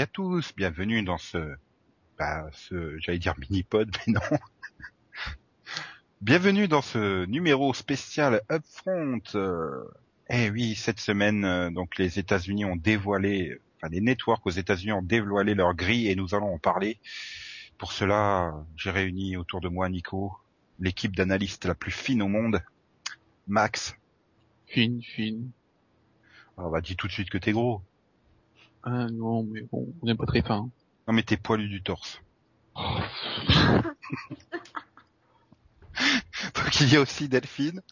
et à tous, bienvenue dans ce, bah, ce, j'allais dire mini-pod, mais non. bienvenue dans ce numéro spécial Upfront. Euh, eh oui, cette semaine, euh, donc les États-Unis ont dévoilé, enfin les networks aux États-Unis ont dévoilé leur grille et nous allons en parler. Pour cela, j'ai réuni autour de moi Nico, l'équipe d'analystes la plus fine au monde, Max. Fine, fine. Ah bah dis tout de suite que t'es gros. Ah non, mais bon, on n'est pas très fin. Non mais t'es poilu du torse. Donc il y a aussi Delphine.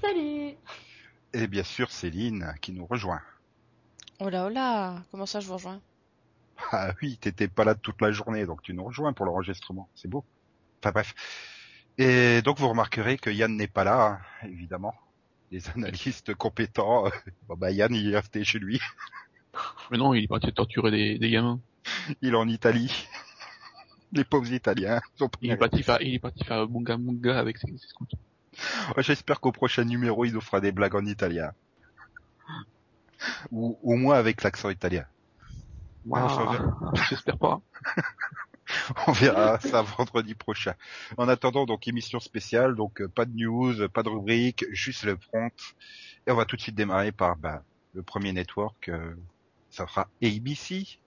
Salut Et bien sûr Céline qui nous rejoint. Oh là oh là, comment ça je vous rejoins? Ah oui, t'étais pas là toute la journée, donc tu nous rejoins pour l'enregistrement. C'est beau. Enfin bref. Et donc vous remarquerez que Yann n'est pas là, hein, évidemment. Les analystes compétents, euh, bon bah Yann il est resté chez lui. Mais non, il est parti torturer des, des gamins. Il est en Italie. Les pauvres Italiens. ils ont pris Il est parti faire, il est parti faire bunga bunga avec ses, ses scouts. Ouais, J'espère qu'au prochain numéro, il nous fera des blagues en italien. Ou au moins avec l'accent italien. Ah, J'espère pas. On verra ça vendredi prochain. En attendant, donc émission spéciale, donc euh, pas de news, pas de rubrique, juste le front. Et on va tout de suite démarrer par bah, le premier network. euh, ça sera ABC.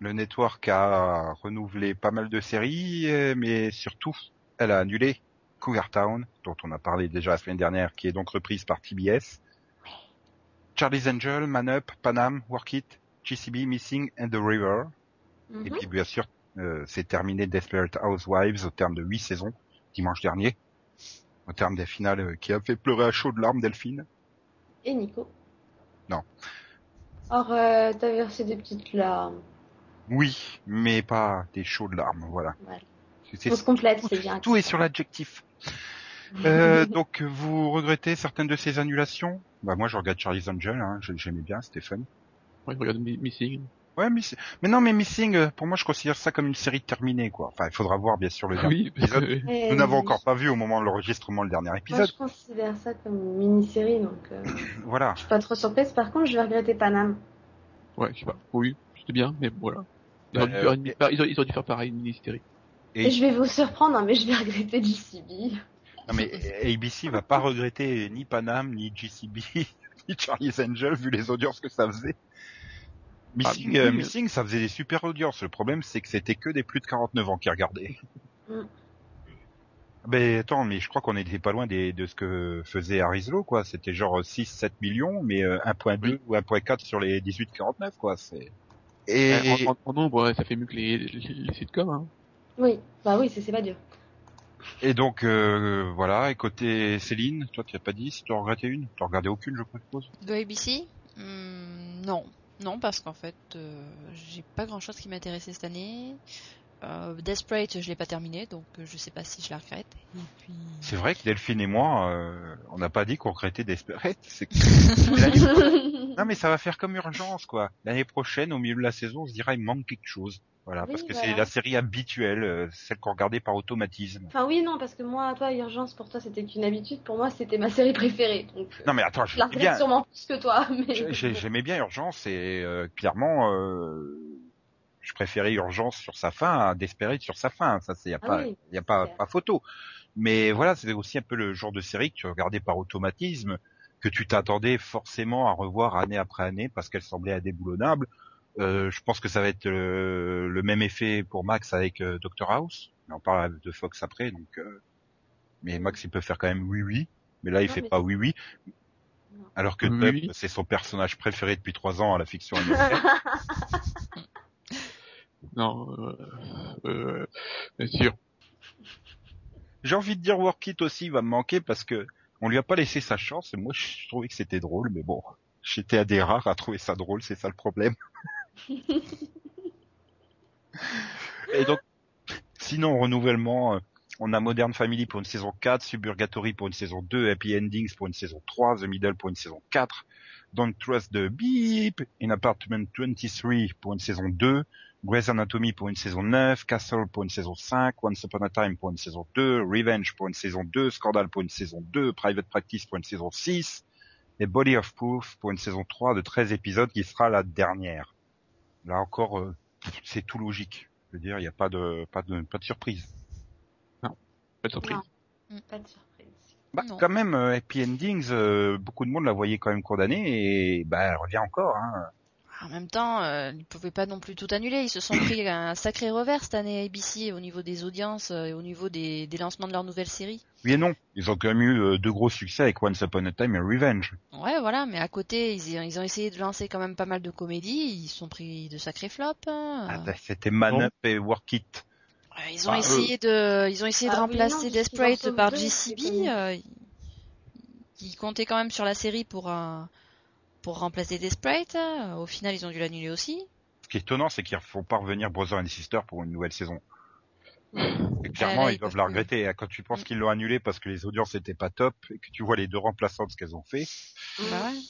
Le network a renouvelé pas mal de séries, euh, mais surtout, elle a annulé Cougar Town, dont on a parlé déjà la semaine dernière, qui est donc reprise par TBS. Charlie's Angel, Man Up, Panam, Work It, GCB, Missing and the River. Et Mhm. puis bien sûr, euh, c'est terminé Desperate Housewives au terme de huit saisons, dimanche dernier. Au terme des finales euh, qui a fait pleurer à chaud de larmes Delphine. Et Nico Non. Or, euh, t'as versé des petites larmes. Oui, mais pas des chauds de larmes, voilà. On se complète, c'est bien. tout est sur l'adjectif. Euh, donc vous regrettez certaines de ces annulations? Bah moi je regarde Charlie's Angel, hein, j'ai- j'aimais bien, c'était fun. Ouais, regarde Mi- Missing. Ouais, mais, non, mais Missing, euh, pour moi je considère ça comme une série terminée, quoi. Enfin, il faudra voir bien sûr le dernier Oui, parce épisode. Nous n'avons encore pas vu au moment de l'enregistrement le dernier Moi, épisode. je considère ça comme une mini-série, donc euh, Voilà. je suis pas trop surprise. Par contre, je vais regretter Panam. ouais, je sais pas. Oui, c'était bien, mais voilà. Ils, Bah, auraient dû faire euh, une- ils auraient- ils auraient dû faire pareil, une mini-série. Et- Et... je vais vous surprendre, hein, mais je vais regretter JCB. Non mais ABC va pas regretter ni Panam, ni GCB, ni Charlie's Angel vu les audiences que ça faisait. Missing, Ah, euh. Missing, ça faisait des super audiences. Le problème, c'est que c'était que des plus de 49 ans qui regardaient. Mm. Ben attends, mais je crois qu'on était pas loin des, de ce que faisait Arislo, quoi. C'était genre 6-7 millions, mais euh, 1.2 Oui. ou 1.4 sur les 18-49, quoi. C'est et En, en- en nombre, ouais, ça fait mieux que les, les, les sitcoms. Hein. Oui, bah oui, c'est c'est pas dur. et donc euh, voilà. Et côté Céline, toi, tu as pas dit si tu as regretté une? Tu regardé aucune, je suppose? De ABC Hmm, Non. Non, parce qu'en fait, euh, j'ai pas grand chose qui m'intéressait cette année. Euh, Desperate, je l'ai pas terminé, donc euh, je sais pas si je la regrette. Puis... C'est vrai que Delphine et moi, euh, on n'a pas dit qu'on regrettait Desperate. C'est que- L'année- non mais ça va faire comme urgence quoi. L'année prochaine, au milieu de la saison, on se dira il manque quelque chose. Voilà, Oui, parce que voilà. c'est la série habituelle, euh, celle qu'on regardait par automatisme. enfin, oui, non, parce que moi, toi, Urgence, pour toi, c'était qu'une habitude. Pour moi, c'était ma série préférée. Donc, euh, Non mais attends, je la bien, sûrement plus que toi. Mais... j'ai- j'ai- j'aimais bien Urgence et euh, clairement, euh, je préférais Urgence sur sa fin à Desperate sur sa fin. Ça c'est y a Ah pas, oui, y a pas, pas photo. Mais voilà, c'était aussi un peu le genre de série que tu regardais par automatisme, que tu t'attendais forcément à revoir année après année parce qu'elle semblait indéboulonnable. Euh, je pense que ça va être euh, le même effet pour Max avec euh, Dr House. Mais on parle de Fox après, donc. euh, Mais Max, il peut faire quand même oui oui, mais là il Non, fait pas oui oui. Non. Alors que Oui, oui. c'est son personnage préféré depuis trois ans à la fiction américaine. Non, euh, euh, bien sûr. J'ai envie de dire Work It aussi va me manquer parce que on lui a pas laissé sa chance et moi je trouvais que c'était drôle mais bon j'étais à des rares à trouver ça drôle c'est ça le problème. Et donc sinon renouvellement euh, on a Modern Family pour une saison 4, Suburgatory pour une saison 2, Happy Endings pour une saison 3, The Middle pour une saison 4, Don't Trust the Beep in Apartment 23 pour une saison 2, Grey's Anatomy pour une saison 9, Castle pour une saison 5, Once Upon a Time pour une saison 2, Revenge pour une saison 2, Scandal pour une saison 2, Private Practice pour une saison 6, et Body of Proof pour une saison 3 de 13 épisodes qui sera la dernière. Là encore, euh, c'est tout logique. Je veux dire, il n'y a pas de, pas de, pas de surprise. Pas de surprise. Non, pas de surprise. Bah, Non. quand même, euh, Happy Endings, euh, beaucoup de monde la voyait quand même condamnée et bah, elle revient encore. Hein. En même temps, euh, ils pouvaient pas non plus tout annuler. Ils se sont pris un sacré revers cette année ABC au niveau des audiences euh, et au niveau des, des lancements de leur nouvelle série. Oui et non, ils ont quand même eu euh, deux gros succès avec Once Upon a Time et Revenge. Ouais, voilà, mais à côté, ils, ils ont essayé de lancer quand même pas mal de comédies. Ils se sont pris de sacrés flops. hein. Ah, bah, C'était Man Bon. Up et Work It. Ils ont essayé de, ils ont essayé Ah remplacer non, Desperate par euh, ils- ils comptaient quand même sur la série pour euh, pour remplacer Desperate. euh, Au final, ils ont dû l'annuler aussi. Ce qui est étonnant, c'est qu'ils font pas revenir Brother and Sister pour une nouvelle saison. Et Bah, clairement, là, ils doivent la regretter. hein. Quand tu penses Mm. qu'ils l'ont annulé parce que les audiences étaient pas top et que tu vois les deux remplaçantes ce qu'elles ont fait. Bah ouais.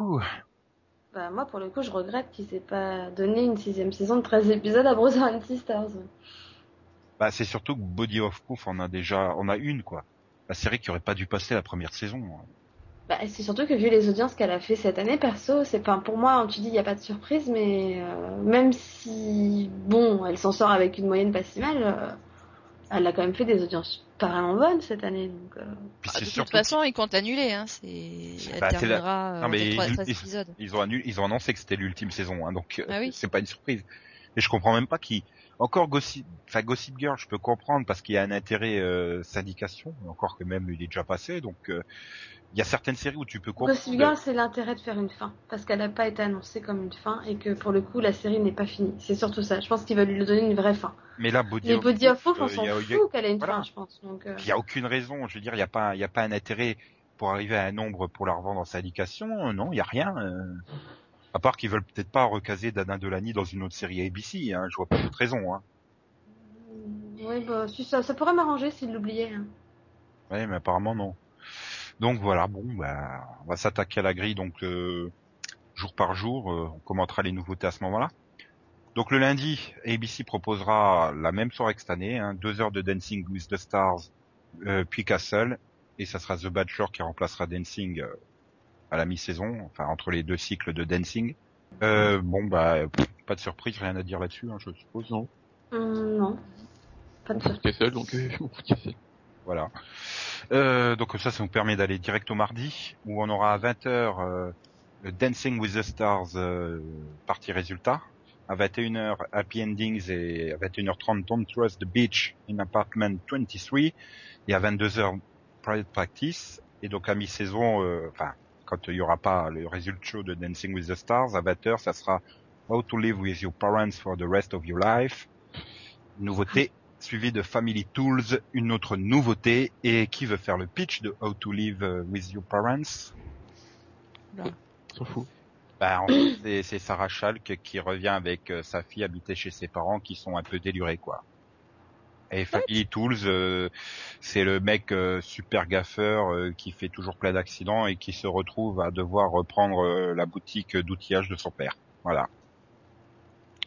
ouh, Bah, moi, pour le coup, je regrette qu'ils aient pas donné une sixième saison de 13 épisodes à Brother and Sisters. Bah, c'est surtout que Body of Proof, on a déjà, on a une, quoi. La série qui aurait pas dû passer la première saison. hein. Bah, c'est surtout que vu les audiences qu'elle a fait cette année, perso, c'est pas pour moi, tu dis il y a pas de surprise, mais euh, même si bon, elle s'en sort avec une moyenne pas si mal, euh, elle a quand même fait des audiences pas vraiment bonnes cette année. Donc, euh, Puis Ah, c'est de toute façon, ils comptent l'annuler. Hein. C'est, elle Bah, c'est la- terminera Non, mais ils- 13 ils- épisodes. ils ont annulé, ils ont annoncé que c'était l'ultime saison, hein, donc Ah oui. c'est pas une surprise. Et je comprends même pas qui. Encore Gossip, enfin Gossip Girl, je peux comprendre parce qu'il y a un intérêt euh, syndication, encore que même il est déjà passé, donc euh, il y a certaines séries où tu peux comprendre. Gossip c'est l'intérêt de faire une fin, parce qu'elle n'a pas été annoncée comme une fin et que pour le coup, la série n'est pas finie. C'est surtout ça. Je pense qu'ils veulent lui donner une vraie fin. Mais là, Body Les of Body of Proof, on euh, s'en fout qu'elle ait une voilà. fin, je pense. Donc, euh, Il y a aucune raison, je veux dire, il y a pas, il y a pas un intérêt pour arriver à un nombre pour la revendre en syndication, non, il y a rien. euh. À part qu'ils veulent peut-être pas recaser Dana Delany dans une autre série ABC, hein, je vois pas d'autre raison. Hein. Oui, bah, si, ça, ça pourrait m'arranger s'ils l'oubliaient. hein. Ouais, mais apparemment non. Donc voilà, bon, bah, on va s'attaquer à la grille donc euh, jour par jour. euh, on commentera les nouveautés à ce moment-là. Donc le lundi, ABC proposera la même soirée que cette année, hein, deux heures de Dancing with the Stars, euh, puis Castle, et ça sera The Bachelor qui remplacera Dancing à la mi-saison, enfin entre les deux cycles de Dancing. Euh, bon bah, pff, pas de surprise, rien à dire là-dessus, hein, je suppose. Non, non. Pas de peut se casser, donc euh, casser. Voilà. Euh, donc ça, ça nous permet d'aller direct au mardi, où on aura à 20h euh, Dancing with the Stars euh, partie résultat. À 21h, Happy Endings et à 21h30, Don't Trust the Beach in Apartment 23. Et à 22h, Private Practice. Et donc à mi-saison, euh, enfin, quand il y aura pas le résultat show de Dancing with the Stars, à 20h, ça sera How to Live with Your Parents for the Rest of Your Life. Nouveauté suivi de Family Tools, une autre nouveauté. Et qui veut faire le pitch de How to Live euh, with Your Parents? S'en fout. bah, en fait, c'est- c'est Sarah Schalk qui revient avec euh, sa fille habiter chez ses parents qui sont un peu délurés, quoi. Et Family Tools, euh, c'est le mec euh, super gaffeur euh, qui fait toujours plein d'accidents et qui se retrouve à devoir reprendre euh, la boutique d'outillage de son père. Voilà.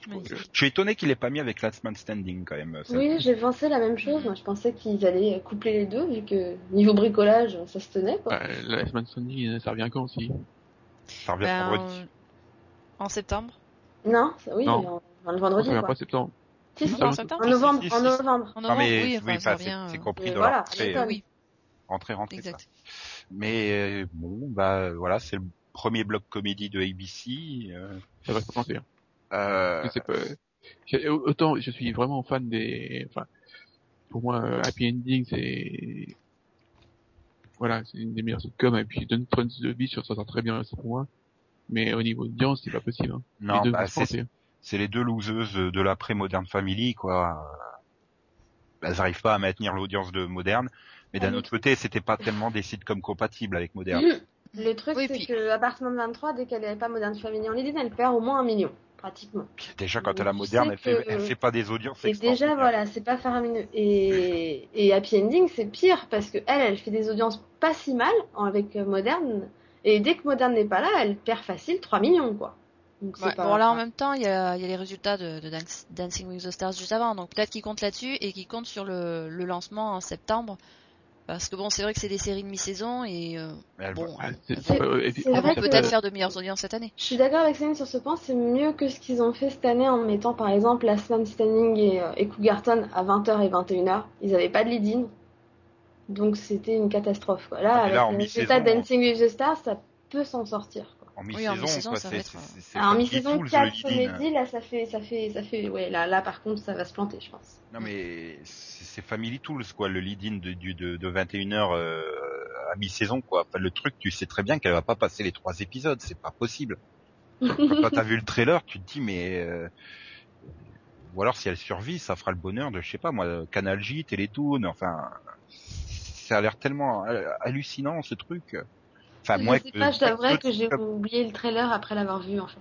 Je suis étonné qu'il ait pas mis avec Last Man Standing quand même. ça. Oui, j'ai pensé la même chose. Moi, je pensais qu'ils allaient coupler les deux, vu que niveau bricolage, ça se tenait, quoi. Bah, la semaine Sunday, ça revient quand aussi? Ça revient Ben, vendredi. en septembre. Non, ça- oui, Non. en, en le Ça vendredi, revient quoi. pas septembre. Si, si, Non, en, septembre. en novembre, Si, en novembre. En Non novembre, mais oui, oui, enfin, ça c'est revient. c'est euh, compris dans voilà, rentrée, à euh. Oui, rentrée, rentrée. ça. exact. Mais euh, bon, bah voilà, c'est le premier bloc comédie de ABC. Euh, Ça va commencer. hein. Euh, Je sais pas. j'ai- Autant je suis vraiment fan des. Enfin, pour moi, euh, Happy Ending, c'est. Voilà, c'est une des meilleures sitcoms. Et puis, Don't Trust the Beach, ça s'entend très bien pour moi. Mais au niveau audience, c'est pas possible. Hein. non, bah, c'est les deux loseuses de l'après Modern Family, quoi. Bah, Elles arrivent pas à maintenir l'audience de Modern, mais d'un Ah, autre côté, c'était pas tellement des sitcoms compatibles avec Modern. Le truc, Oui, c'est puis- que Appartement 23, dès qu'elle n'avait pas Modern Family en lead elle perd au moins un million, pratiquement. Déjà quand elle a tu Modern, sais elle fait, que- elle fait pas des audiences. Et déjà, voilà, c'est pas faramineux. Et, et Happy Ending, c'est pire, parce que elle, elle fait des audiences pas si mal avec euh, Modern. Et dès que Modern n'est pas là, elle perd facile 3 millions, quoi. Donc, c'est Ouais, pas- Bon, là, en même temps, il y a, il y a les résultats de, de Dance- Dancing with the Stars juste avant, donc peut-être qu'ils comptent là-dessus et qu'ils comptent sur le, le lancement en septembre Parce que bon, c'est vrai que c'est des séries de mi-saison et euh, bon, elles vont que- peut-être euh, faire de meilleures audiences cette année. Je suis d'accord avec Céline sur ce point, c'est mieux que ce qu'ils ont fait cette année en mettant par exemple Last Man Standing et, euh, et Cougarton à 20h et 21h. Ils n'avaient pas de lead-in, donc c'était une catastrophe. Quoi. Là, Ah, avec le résultat Dancing with the Stars, ça peut s'en sortir. En Oui, en mi-saison, ça c'est en mi-saison du tout le 4 lead-in. comédie, là, ça fait, ça fait, ça fait, ouais, là, là, par contre, ça va se planter, je pense. Non mais c'est Family Tools quoi, le lead-in de, de 21h euh, à mi-saison quoi. Enfin, le truc, tu sais très bien qu'elle va pas passer les trois épisodes, c'est pas possible. Quand t'as vu le trailer, tu te dis mais euh, ou alors si elle survit, ça fera le bonheur de je sais pas moi, Canal J, Télétoon, enfin ça a l'air tellement euh, hallucinant ce truc. Enfin je moi, sais pas, je t'avouerais d'autres- que j'ai oublié le trailer après l'avoir vu, en fait.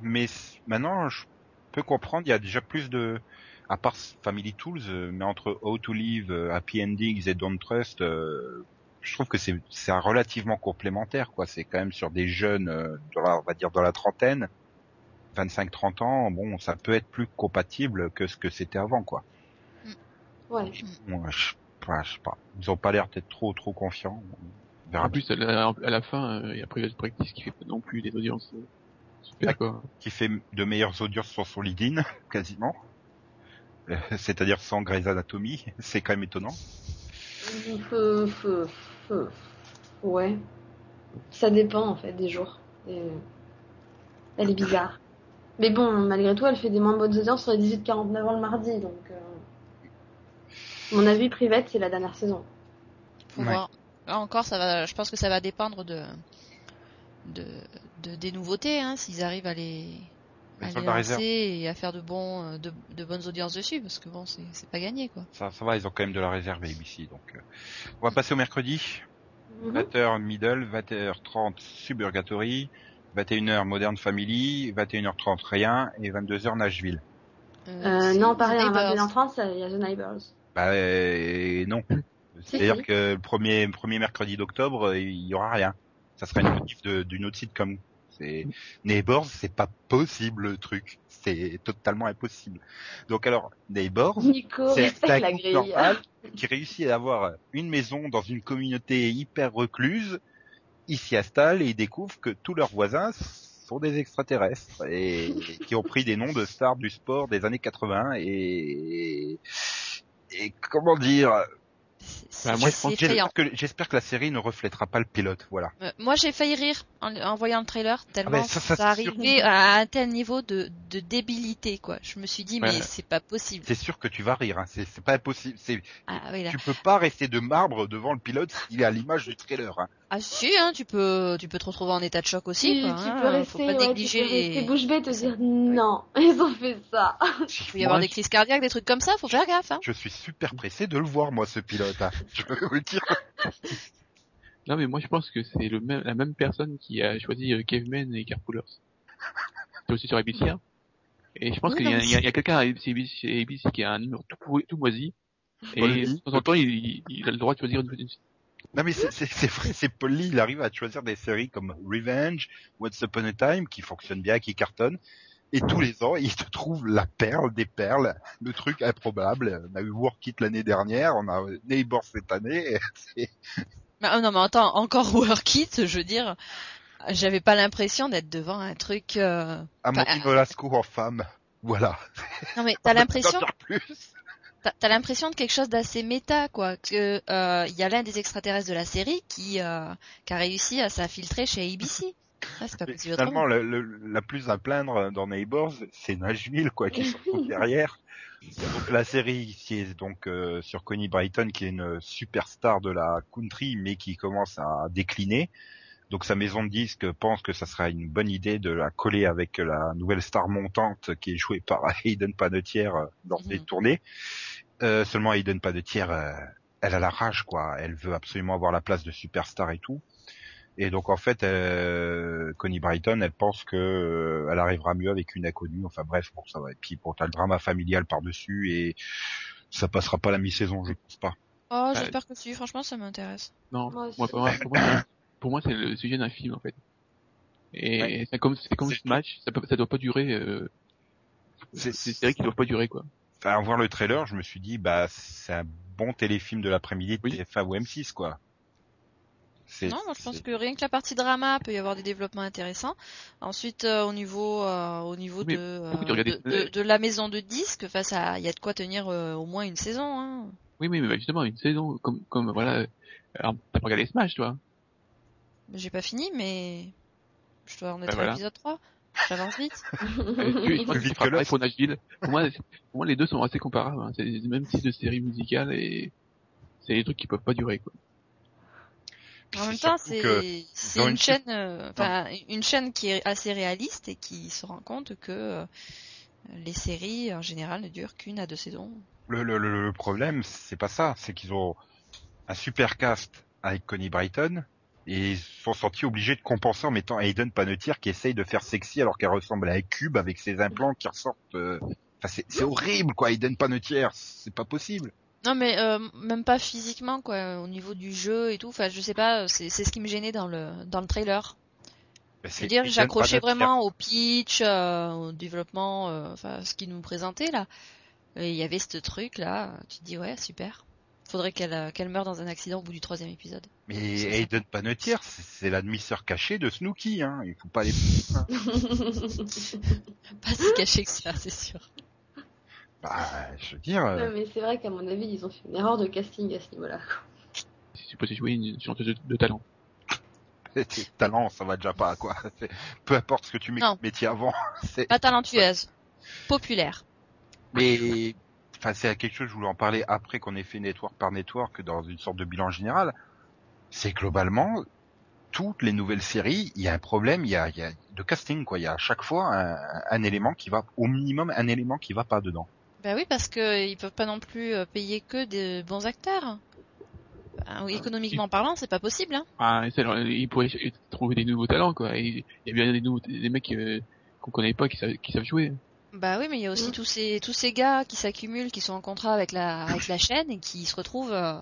Mais maintenant, je peux comprendre, il y a déjà plus de, à part Family Tools, euh, mais entre How to Live, euh, Happy Endings et Don't Trust, euh, je trouve que c'est c'est un relativement complémentaire, quoi. C'est quand même sur des jeunes, euh, dans la- on va dire dans la trentaine, 25-30 ans. Bon, ça peut être plus compatible que ce que c'était avant, quoi. Ouais. Je, ouais, je sais pas. Ils ont pas l'air d'être trop trop confiants. Verra En plus, à la, à la fin, euh, il y a Private Practice qui fait pas non plus des audiences euh, super, quoi. qui fait de meilleures audiences sur son lead-in, quasiment. Euh, C'est-à-dire sans Grey's Anatomy, c'est quand même étonnant. Ouais. Ça dépend, en fait, des jours. Et- Elle est bizarre. Mais bon, malgré tout, elle fait des moins bonnes audiences sur les 18-49 ans le mardi, donc... euh, Mon avis, Private, c'est la dernière saison. Faut Ouais. voir. Là encore, ça va. Je pense que ça va dépendre de de, de des nouveautés, hein, s'ils arrivent à les à les lancer et à faire de bons euh, de, de bonnes audiences dessus, parce que bon, c'est pas gagné quoi. Ça, ça va, ils ont quand même de la réserve ABC. Donc, euh. on va passer au mercredi. Mhm. 20h Middle, 21h30 Suburgatory, 21h Modern Family, 21h30 Rien et 22h Nashville. Euh, si, non, pareil, à Neighbors. 21h30, ça- il y a The Neighbors. Bah euh, non. C'est-à-dire si. que le premier, premier mercredi d'octobre, il y aura rien. Ça sera une motif de- d'une autre sitcom. C'est Neighbors, c'est pas possible le truc. C'est totalement impossible. Donc alors, Neighbors, Nico, c'est un normal qui réussit à avoir une maison dans une communauté hyper recluse. Ils s'y installent et ils découvrent que tous leurs voisins sont des extraterrestres et qui ont pris des noms de stars du sport des années 80 et et comment dire Bah, moi. J'espère que, la série ne reflètera pas le pilote, voilà. Euh, Moi, j'ai failli rire en, en voyant le trailer tellement ben, ça, ça, arrivait à un tel niveau de, de débilité quoi. Je me suis dit mais Ouais. c'est pas possible. C'est sûr que tu vas rire, hein. c'est, pas impossible. Ah oui tu peux pas rester de marbre devant le pilote s'il est à l'image du trailer. Hein. Ah si hein, tu peux tu peux te retrouver en état de choc aussi Tu, quoi. tu hein. peux rester, Faut pas ouais, tu peux négliger. rester bouche bée, te dire non, ils ont fait ça. Il peut y avoir des crises cardiaques, des trucs comme ça, faut faire gaffe hein. Je suis super pressé de le voir, moi, ce pilote. Hein. Je peux vous le dire. Non, mais moi, je pense que c'est le même, la même personne qui a choisi euh, Caveman et Carpoolers. C'est aussi sur ABC, hein. Et je pense Oui, qu'il y a, mais il y a- il y a quelqu'un à ABC, qui a un numéro tout, tout moisi. Et de temps en temps, il, il- il a le droit de choisir une, une- Non, mais c'est, vrai, c'est Lee, il arrive à choisir des séries comme Revenge, Once Upon a Time, qui fonctionnent bien, qui cartonnent. Et tous les ans, il te trouve la perle des perles, le truc improbable. On a eu Work It l'année dernière, on a Neighbor cette année. Oh non mais attends, encore Work It, je veux dire, j'avais pas l'impression d'être devant un truc. euh, Amandine Bah, Olasco en femme. Voilà. Non mais t'as l'impression. T'as l'impression de quelque chose d'assez méta quoi. Que euh, il y a l'un des extraterrestres de la série qui euh, qui a réussi à s'infiltrer chez ABC. Pas finalement, le, le- la plus à plaindre dans Neighbors, c'est Nashville, quoi, qui se retrouve derrière. Donc la série qui est donc euh, sur Connie Brighton, qui est une superstar de la country, mais qui commence à décliner. Donc sa maison de disques pense que ça serait une bonne idée de la coller avec la nouvelle star montante qui est jouée par Hayden Panettiere euh, lors des Mhm. tournées. Euh, seulement Hayden Panettiere, euh, elle a la rage, quoi. Elle veut absolument avoir la place de superstar et tout. Et donc en fait, euh, Connie Brighton, elle pense que euh, elle arrivera mieux avec une inconnue. Enfin bref, bon ça va. Et puis bon, t'as le drama familial par dessus et ça passera pas la mi-saison, je pense pas. Oh, j'espère que si. Franchement, ça m'intéresse. Non, Moi pour moi, pour moi, c'est- le sujet d'un film, en fait. Et Ouais. c'est comme, c'est comme ce match, ça peut, ça doit pas durer, euh, C'est- c'est des séries qui doivent pas durer, quoi. Enfin, à voir le trailer, je me suis dit, bah c'est un bon téléfilm de l'après-midi de Oui. TF1 ou M6 quoi. Non, moi je pense que rien que la partie drama peut y avoir des développements intéressants. Ensuite, euh, au niveau, euh, au niveau de, euh, de, des- de- de la maison de disques, enfin ça, il y a de quoi tenir euh, au moins une saison. Hein. Oui, oui, mais bah, justement, une saison, comme, comme, voilà, alors, t'as pas regardé Smash, toi? J'ai pas fini, mais je dois en être Ben voilà. à l'épisode 3. J'avance vite. Pense que Vite que l'os. pour. Pour moi, pour moi, les deux sont assez comparables. Hein. C'est le même type de série musicale et c'est des trucs qui peuvent pas durer, quoi. En même c'est temps, c'est une une chaîne, euh, enfin une chaîne qui est assez réaliste et qui se rend compte que euh, les séries en général ne durent qu'une à deux saisons. le, le, le, le problème, c'est pas ça, c'est qu'ils ont un super cast avec Connie Brighton et ils se sont sentis obligés de compenser en mettant Hayden Panettiere qui essaye de faire sexy alors qu'elle ressemble à un cube avec ses implants qui ressortent. euh, Enfin, c'est horrible quoi, Hayden Panettiere, c'est pas possible. Non mais euh, même pas physiquement quoi, au niveau du jeu et tout. Enfin, je sais pas, c'est ce qui me gênait dans le dans le trailer. Ben, C'est dire, j'accrochais vraiment au pitch, euh, au développement, euh, enfin ce qu'ils nous présentaient là. Il y avait ce truc là, tu te dis ouais super. Faudrait qu'elle euh, qu'elle meure dans un accident au bout du troisième épisode. Mais. Hayden Panettiere, c'est la demi-sœur cachée de Snooki, hein. Il faut pas les. Pas si caché que ça, c'est sûr. Bah, je veux dire, euh, Ouais, mais c'est vrai qu'à mon avis, ils ont fait une erreur de casting à ce niveau-là. C'est supposé jouer une chanteuse de, de talent. tes talents, ça va déjà pas quoi. Peu importe ce que tu mets Non. métier avant, Pas talentueuse, populaire. Mais enfin, c'est quelque chose, je voulais en parler après qu'on ait fait network par network dans une sorte de bilan général. C'est globalement toutes les nouvelles séries, il y a un problème, il y a, il y a de casting quoi. Il y a à chaque fois un, un élément qui va, au minimum, un élément qui va pas dedans. Bah oui, parce que ils peuvent pas non plus euh, payer que des bons acteurs. Ben, oui, économiquement parlant, c'est pas possible. Hein. Ah, et ça, alors, il pourrait ch- trouver des nouveaux talents, quoi. Il y a bien des nouveaux, des mecs euh, qu'on connaît pas qui savent, qui savent jouer. Bah oui, mais il y a aussi Mm. tous ces tous ces gars qui s'accumulent, qui sont en contrat avec la avec la chaîne et qui se retrouvent euh,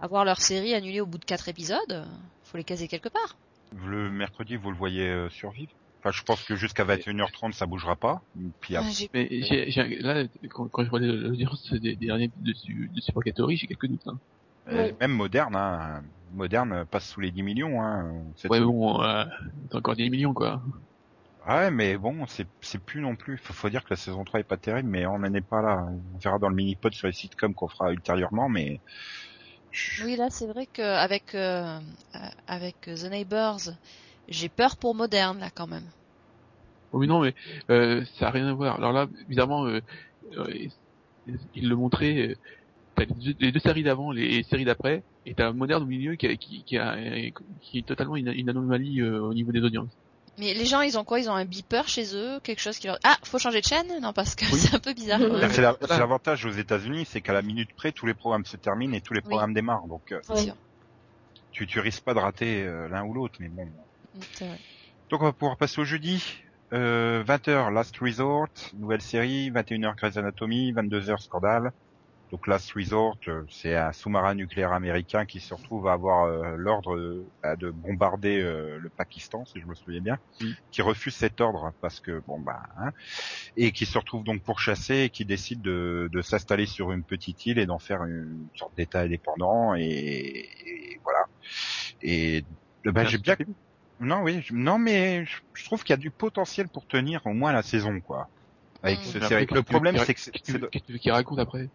à voir leur série annulée au bout de quatre épisodes. Faut les caser quelque part. Le mercredi, vous le voyez euh, survivre? Enfin, je pense que jusqu'à 21h30, ça bougera pas. Puis Ah, après, Mais j'ai, j'ai- là, quand, quand je vois l'audience des derniers de, de, de j'ai quelques doutes. Hein. euh, Oui. même moderne, hein, moderne passe sous les 10 millions. Hein, cette Ouais, bon, euh, c'est encore 10 millions, quoi. Ouais, mais bon, c'est c'est plus non plus. Faut, faut dire que la saison 3 est pas terrible, mais on n'en est pas là. On verra dans le mini-pod sur les sitcoms qu'on fera ultérieurement, mais Oui, là, c'est vrai qu'avec euh, euh, avec The Neighbors, j'ai peur pour Moderne là quand même. Oui, non, mais euh, ça a rien à voir. Alors là, évidemment, euh, euh, il le montrait. Euh, t'as les deux, les deux séries d'avant, les séries d'après, et t'as Moderne au milieu qui, a, qui, qui, a, qui est totalement une, une anomalie euh, au niveau des audiences. Mais les gens, ils ont quoi? Ils ont un beeper chez eux, quelque chose qui leur ah, faut changer de chaîne? Non, parce que Oui. c'est un peu bizarre. même. c'est la- l'avantage aux États-Unis, c'est qu'à la minute près, tous les programmes se terminent et tous les Oui. programmes démarrent. Donc, euh, tu, tu risques pas de rater euh, l'un ou l'autre, mais bon. Vrai. Donc, on va pouvoir passer au jeudi. Euh, 20h, Last Resort, nouvelle série. 21h, Grey's Anatomy. 22h, Scandale. Donc, Last Resort, euh, c'est un sous-marin nucléaire américain qui se retrouve à avoir euh, l'ordre euh, bah, de bombarder euh, le Pakistan, si je me souviens bien, Mm. qui refuse cet ordre parce que bon bah, hein, et qui se retrouve donc pourchassé et qui décide de, de s'installer sur une petite île et d'en faire une sorte d'État indépendant et, et voilà. Et euh, bah, j'ai bien non, oui, non, mais je, trouve qu'il y a du potentiel pour tenir au moins la saison, quoi. Avec Mm. ce Le problème, c'est que c'est, Qu'est-ce de- qu'il raconte après?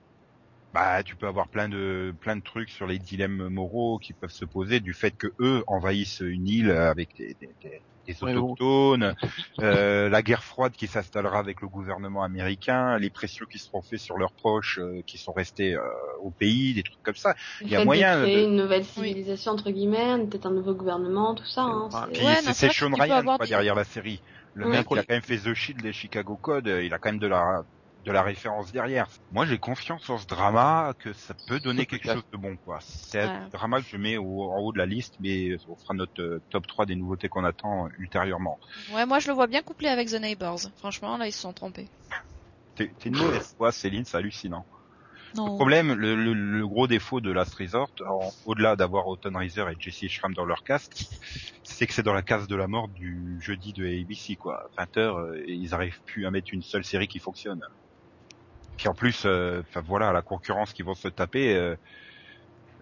Bah, tu peux avoir plein de plein de trucs sur les dilemmes moraux qui peuvent se poser du fait que eux envahissent une île avec des, des, des- des Ouais, bon. autochtones, euh, la guerre froide qui s'installera avec le gouvernement américain, les pressions qui seront faites sur leurs proches euh, qui sont restés euh, au pays, des trucs comme ça. Le Il y a fait de moyen créer de- une nouvelle civilisation entre guillemets, peut-être un nouveau gouvernement, tout ça. Hein, Ouais. c'est- Puis Ouais, c'est Sean Ryan quoi, des- derrière la série. Le mec qui a quand même fait The Shield et Chicago Code, il a quand même de la de la référence derrière. Moi, j'ai confiance en ce drama que ça peut donner quelque chose de bon, quoi. C'est un drama que je mets au- en haut de la liste, mais on fera notre euh, top 3 des nouveautés qu'on attend euh, ultérieurement. Ouais, moi je le vois bien couplé avec The Neighbors. Franchement, là ils se sont trompés. T'es une mauvaise foi, Céline, c'est hallucinant. Le problème, le, le- le gros défaut de Last Resort, au-delà d'avoir Autumn Riser et Jesse Schramm dans leur cast, c'est que c'est dans la case de la mort du jeudi de ABC, quoi. 20h, et ils arrivent plus à mettre une seule série qui fonctionne. Puis en plus, euh, enfin voilà, la concurrence qui vont se taper, euh,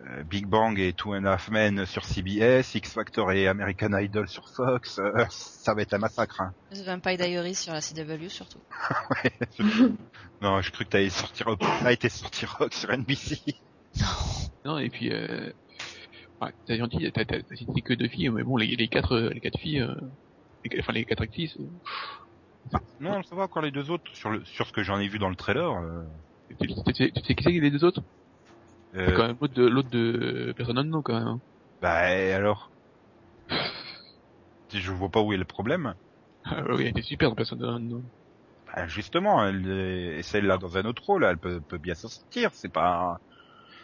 euh, Big Bang et Two and a Half Men sur CBS, X Factor et American Idol sur Fox, euh, ça va être un massacre. Hein. The Vampire Diaries sur la CW surtout. Ouais. non, je cru que t'allais sortir, a été sorti Rock sur NBC. Non, et puis, euh, ouais, t'as gentil, t'as, t'as, t'as cité que deux filles, mais bon, les, les quatre, les quatre filles, euh, les, enfin, les quatre actrices, euh, Non, ça va encore les deux autres sur le sur ce que j'en ai vu dans le trailer. euh, tu, tu, tu sais- tu sais qui c'est les deux autres? euh, C'est quand même l'autre de, l'autre de Personne Unknown, quand même. hein. bah et alors, je vois pas où est le problème. Ah, oui, elle était super dans Personne Unknown. Bah, justement, elle est- et celle-là dans un autre rôle, elle peut, peut bien s'en sortir. C'est pas.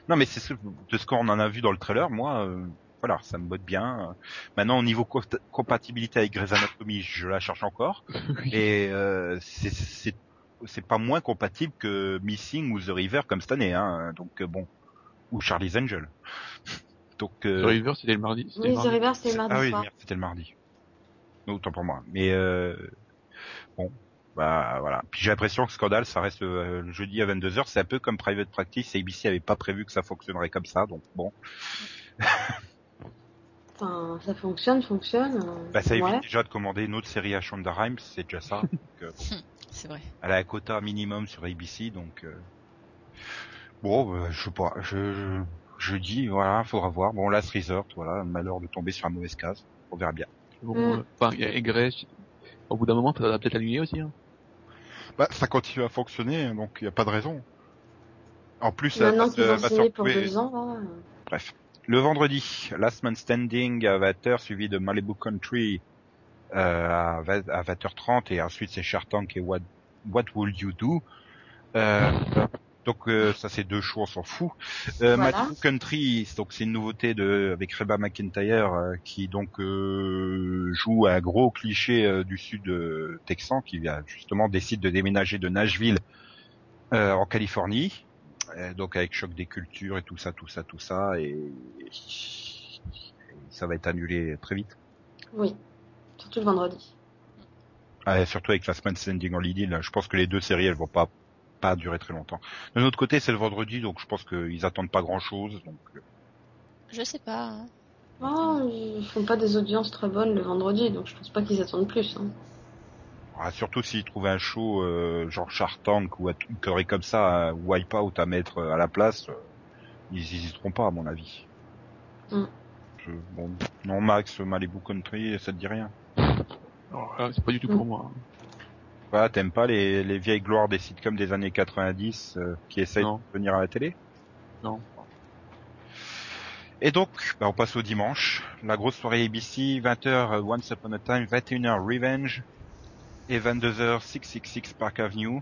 Non, mais c'est ce, de ce qu'on en a vu dans le trailer, moi, euh, voilà, ça me botte bien. Maintenant, au niveau co- compatibilité avec Grey's Anatomy, je la cherche encore, et euh, c'est pas moins compatible que Missing ou The River comme cette année, hein. Donc euh, bon, ou Charlie's Angel. Donc euh, The River, c'était le mardi. Oui, le The mardi. River, c'était le mardi ah oui, c'était le mardi. Autant pour moi. Mais euh, bon, bah voilà. Puis j'ai l'impression que Scandal, ça reste euh, le jeudi à 22h. C'est un peu comme Private Practice. ABC avait pas prévu que ça fonctionnerait comme ça, donc bon. Enfin, ça fonctionne, fonctionne. euh, Bah ça évite ouais. déjà de commander une autre série à Shonda Rhimes, c'est déjà ça. Euh, bon. C'est vrai. Elle a un quota minimum sur ABC, donc euh, bon, bah, je sais pas. Je, je, je dis voilà, faudra voir. Bon, Last Resort, voilà, malheur de tomber sur la mauvaise case. On verra bien. Bon, Mm. euh, enfin, il y a Grèce. Au bout d'un moment, ça va peut-être l'annuler aussi, hein. Bah, ça continue à fonctionner, donc il y a pas de raison. En plus, Maintenant va, qu'ils se- ont va se signé pour retrouver- deux ans. Bref. Le vendredi, Last Man Standing à 20h, suivi de Malibu Country euh, à, 20, à 20h30, et ensuite c'est Shark Tank et What, What Would You Do? Euh, Donc euh, ça c'est deux shows, on s'en fout. Euh, Voilà. Malibu Country, donc c'est une nouveauté de avec Reba McIntyre euh, qui donc euh, joue un gros cliché euh, du sud texan qui vient justement décide de déménager de Nashville euh, en Californie. Donc avec choc des cultures et tout ça, tout ça, tout ça, et, et ça va être annulé très vite. Oui. Surtout le vendredi. Ah, surtout avec la semaine Standing en Lily, là, je pense que les deux séries, elles vont pas pas durer très longtemps. De notre côté, c'est le vendredi, donc je pense qu'ils attendent pas grand chose. Donc euh, Je sais pas. hein. Oh, ils font pas des audiences très bonnes le vendredi, donc je pense pas qu'ils attendent plus. Hein. Ah, surtout s'ils trouvent un show euh, genre Shark Tank ou un truc connerie comme ça, un Wipeout à mettre à la place, euh, ils hésiteront pas à mon avis. Mm. Je- bon, non Max, Malibu Country, ça te dit rien? Là, c'est pas du tout Mm. pour moi. hein. Voilà, t'aimes pas les, les vieilles gloires des sitcoms des années 90 euh, qui essayent Non. de venir à la télé? Non. Et donc, bah, on passe au dimanche. La grosse soirée ABC, 20h euh, Once Upon a Time, 21h Revenge et 22h 666 Park Avenue.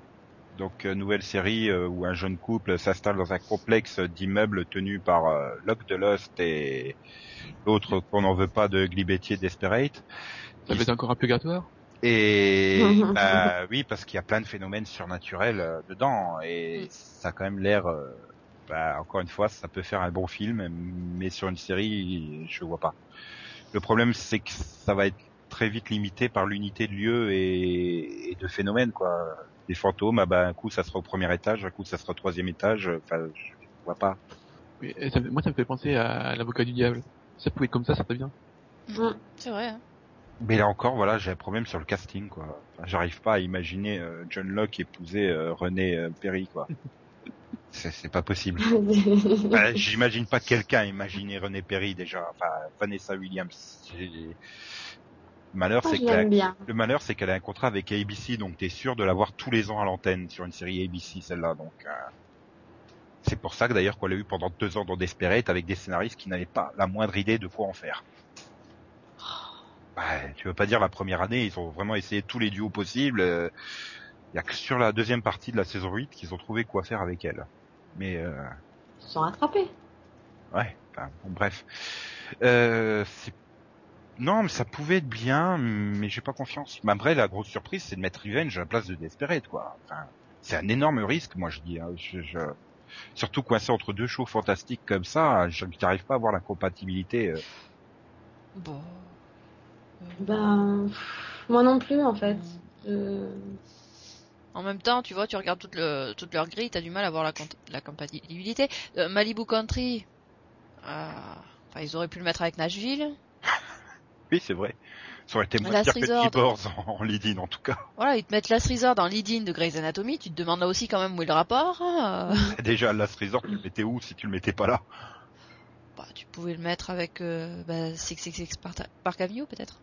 Donc, euh, nouvelle série euh, où un jeune couple s'installe dans un complexe d'immeubles tenu par euh, Locke de Lust et l'autre qu'on n'en veut pas de Glibetier Desperate. Ça va être encore un purgatoire Et bah, oui, parce qu'il y a plein de phénomènes surnaturels euh, dedans et ça a quand même l'air. euh, bah, encore une fois, ça peut faire un bon film, mais sur une série, je vois pas. Le problème, c'est que ça va être très vite limité par l'unité de lieu et, et de phénomènes, quoi. Des fantômes, ah bah, un coup ça sera au premier étage, un coup ça sera au troisième étage. Enfin, je vois pas. Oui, ça moi, ça me fait penser à l'avocat du diable. Ça pouvait être comme ça, ça serait bien. C'est vrai. hein. Mais là encore, voilà, j'ai un problème sur le casting, quoi. Enfin, J'arrive pas à imaginer euh, John Locke épouser euh, René euh, Perry, quoi. C'est pas possible. J'imagine pas quelqu'un imaginer René Perry déjà. Enfin, Vanessa Williams. Malheur, Moi, c'est bien. le malheur, c'est qu'elle a un contrat avec ABC, donc t'es sûr de l'avoir tous les ans à l'antenne sur une série ABC, celle-là. Donc, euh, c'est pour ça que d'ailleurs qu'on l'a eu pendant deux ans dans Desperate avec des scénaristes qui n'avaient pas la moindre idée de quoi en faire. Bah, tu veux pas dire la première année, ils ont vraiment essayé tous les duos possibles. euh, Il y a que sur la deuxième partie de la saison 8 qu'ils ont trouvé quoi faire avec elle. Mais euh, Ils se sont rattrapés. Ouais, enfin, bon, bref. Euh, c'est- non, mais ça pouvait être bien, mais j'ai pas confiance. Mais après, la grosse surprise, c'est de mettre Revenge à la place de Desperate, quoi. Enfin, c'est un énorme risque, moi, je dis. hein. Je, je- Surtout coincé entre deux shows fantastiques comme ça, je n'arrive pas à voir la compatibilité. euh. Bon. Ben, moi non plus, en fait. Euh, En même temps, tu vois, tu regardes toute, le, toute leur grille, t'as du mal à voir la, compatibilité. Euh, Malibu Country, euh, enfin, ils auraient pu le mettre avec Nashville. Oui, c'est vrai. Ça aurait été moins pire que. T-Boards en, en lead-in, en tout cas. Voilà, ils te mettent Last Resort dans lead-in de Grey's Anatomy, tu te demandes là aussi quand même où est le rapport. hein, euh. Déjà, Last Resort, tu le mettais où si tu le mettais pas là? Bah, tu pouvais le mettre avec euh, bah, 666 Park, Avenue peut-être.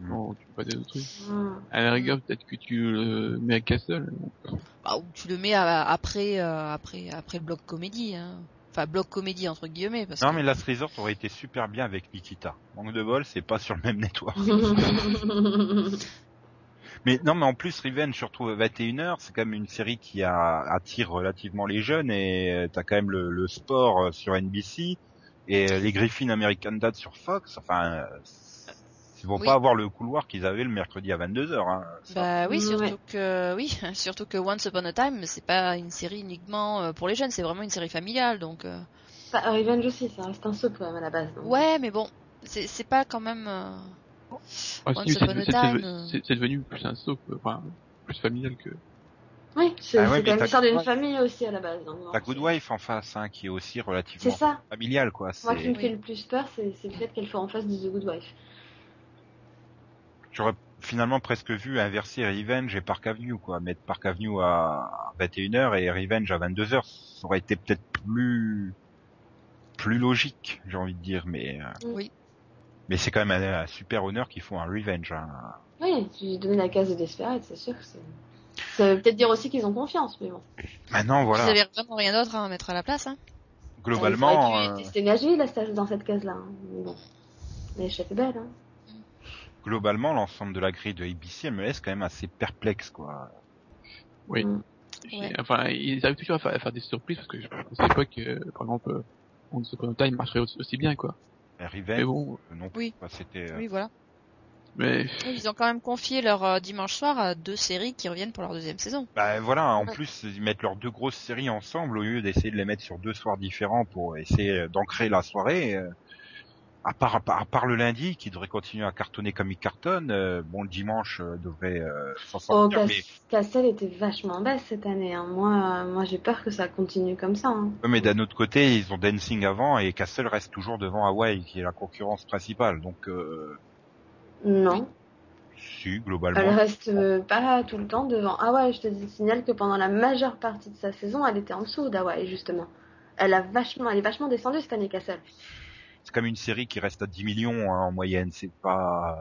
Non, tu peux pas dire trucs. Hmm. À la rigueur, peut-être que tu le mets à Castle. Bah, ou tu le mets à- après, euh, après, après le bloc comédie. Hein. Enfin, bloc comédie entre guillemets. Parce Non, que... mais Last Resort aurait été super bien avec Nikita. Manque de bol, c'est pas sur le même network. Mais non, mais en plus, Revenge, surtout 21h, c'est quand même une série qui a, attire relativement les jeunes et euh, t'as quand même le, le sport euh, sur NBC et euh, les Griffins American Dad sur Fox. Enfin, euh, ils vont Oui. pas avoir le couloir qu'ils avaient le mercredi à 22h. Hein. Bah oui, Ouais. surtout que oui, surtout que Once Upon a Time, c'est pas une série uniquement euh, pour les jeunes, c'est vraiment une série familiale. Donc euh, Bah, Revenge aussi, ça reste un soap quand même à la base. donc. ouais, mais bon, c'est c'est pas quand même. euh, Ah, Once si, c'est Upon a c'est- c'est Time, devenu- euh. c'est- c'est devenu plus un soap, euh, enfin, plus familial que... Oui, c'est Ah ouais, quand même l'histoire d'une ouais. famille aussi à la base. T'as Good Wife en face, hein, qui est aussi relativement ça. familial, quoi. Moi, qui C'est- me fait le plus peur, c'est c'est le fait qu'elle soit en face de The Good Wife. J'aurais finalement presque vu inverser Revenge et Park Avenue, quoi. Mettre Park Avenue à 21h et Revenge à 22h, ça aurait été peut-être plus plus logique, j'ai envie de dire, mais euh, Oui. mais c'est quand même un, un super honneur qu'ils font un Revenge. Hein. Oui, tu lui donnais la case de Desperate, c'est sûr que c'est... Ça veut peut-être dire aussi qu'ils ont confiance, mais bon. Maintenant, Vous voilà, avez vraiment rien d'autre à mettre à la place. Hein. globalement, Ils auraient euh, cette- dans cette case-là. hein. Mais bon. Belle, hein. Globalement, l'ensemble de la grille de ABC, elle me laisse quand même assez perplexe, quoi. Oui. Mm. Ouais. Enfin, ils arrivent toujours à faire, à faire des surprises parce que je pensais pas que, euh, par exemple, euh, Once Upon a Time marcherait aussi, aussi bien, quoi. Mais bon, euh, non plus, Oui. C'était. euh, Oui, voilà. mais Ils ont quand même confié leur euh, dimanche soir à deux séries qui reviennent pour leur deuxième saison. Bah voilà, en Ouais. plus ils mettent leurs deux grosses séries ensemble au lieu d'essayer de les mettre sur deux soirs différents pour essayer d'ancrer la soirée. euh, à part, à part à part le lundi qui devrait continuer à cartonner comme il cartonne, euh, bon le dimanche euh, devrait euh, s'en Oh, sortir. Cas- mais, Castle était vachement basse cette année. Hein. Moi, euh, moi j'ai peur que ça continue comme ça. Hein. ouais, mais d'un autre côté ils ont Dancing avant et Castle reste toujours devant Hawaii qui est la concurrence principale. Donc euh, Non, si globalement. elle reste pas tout le temps devant. Ah ouais, je te dis, signale que pendant la majeure partie de sa saison, elle était en dessous d'Hawaii, justement. Elle a vachement, elle est vachement descendue cette année, Castle. C'est comme une série qui reste à 10 millions hein, en moyenne. C'est pas.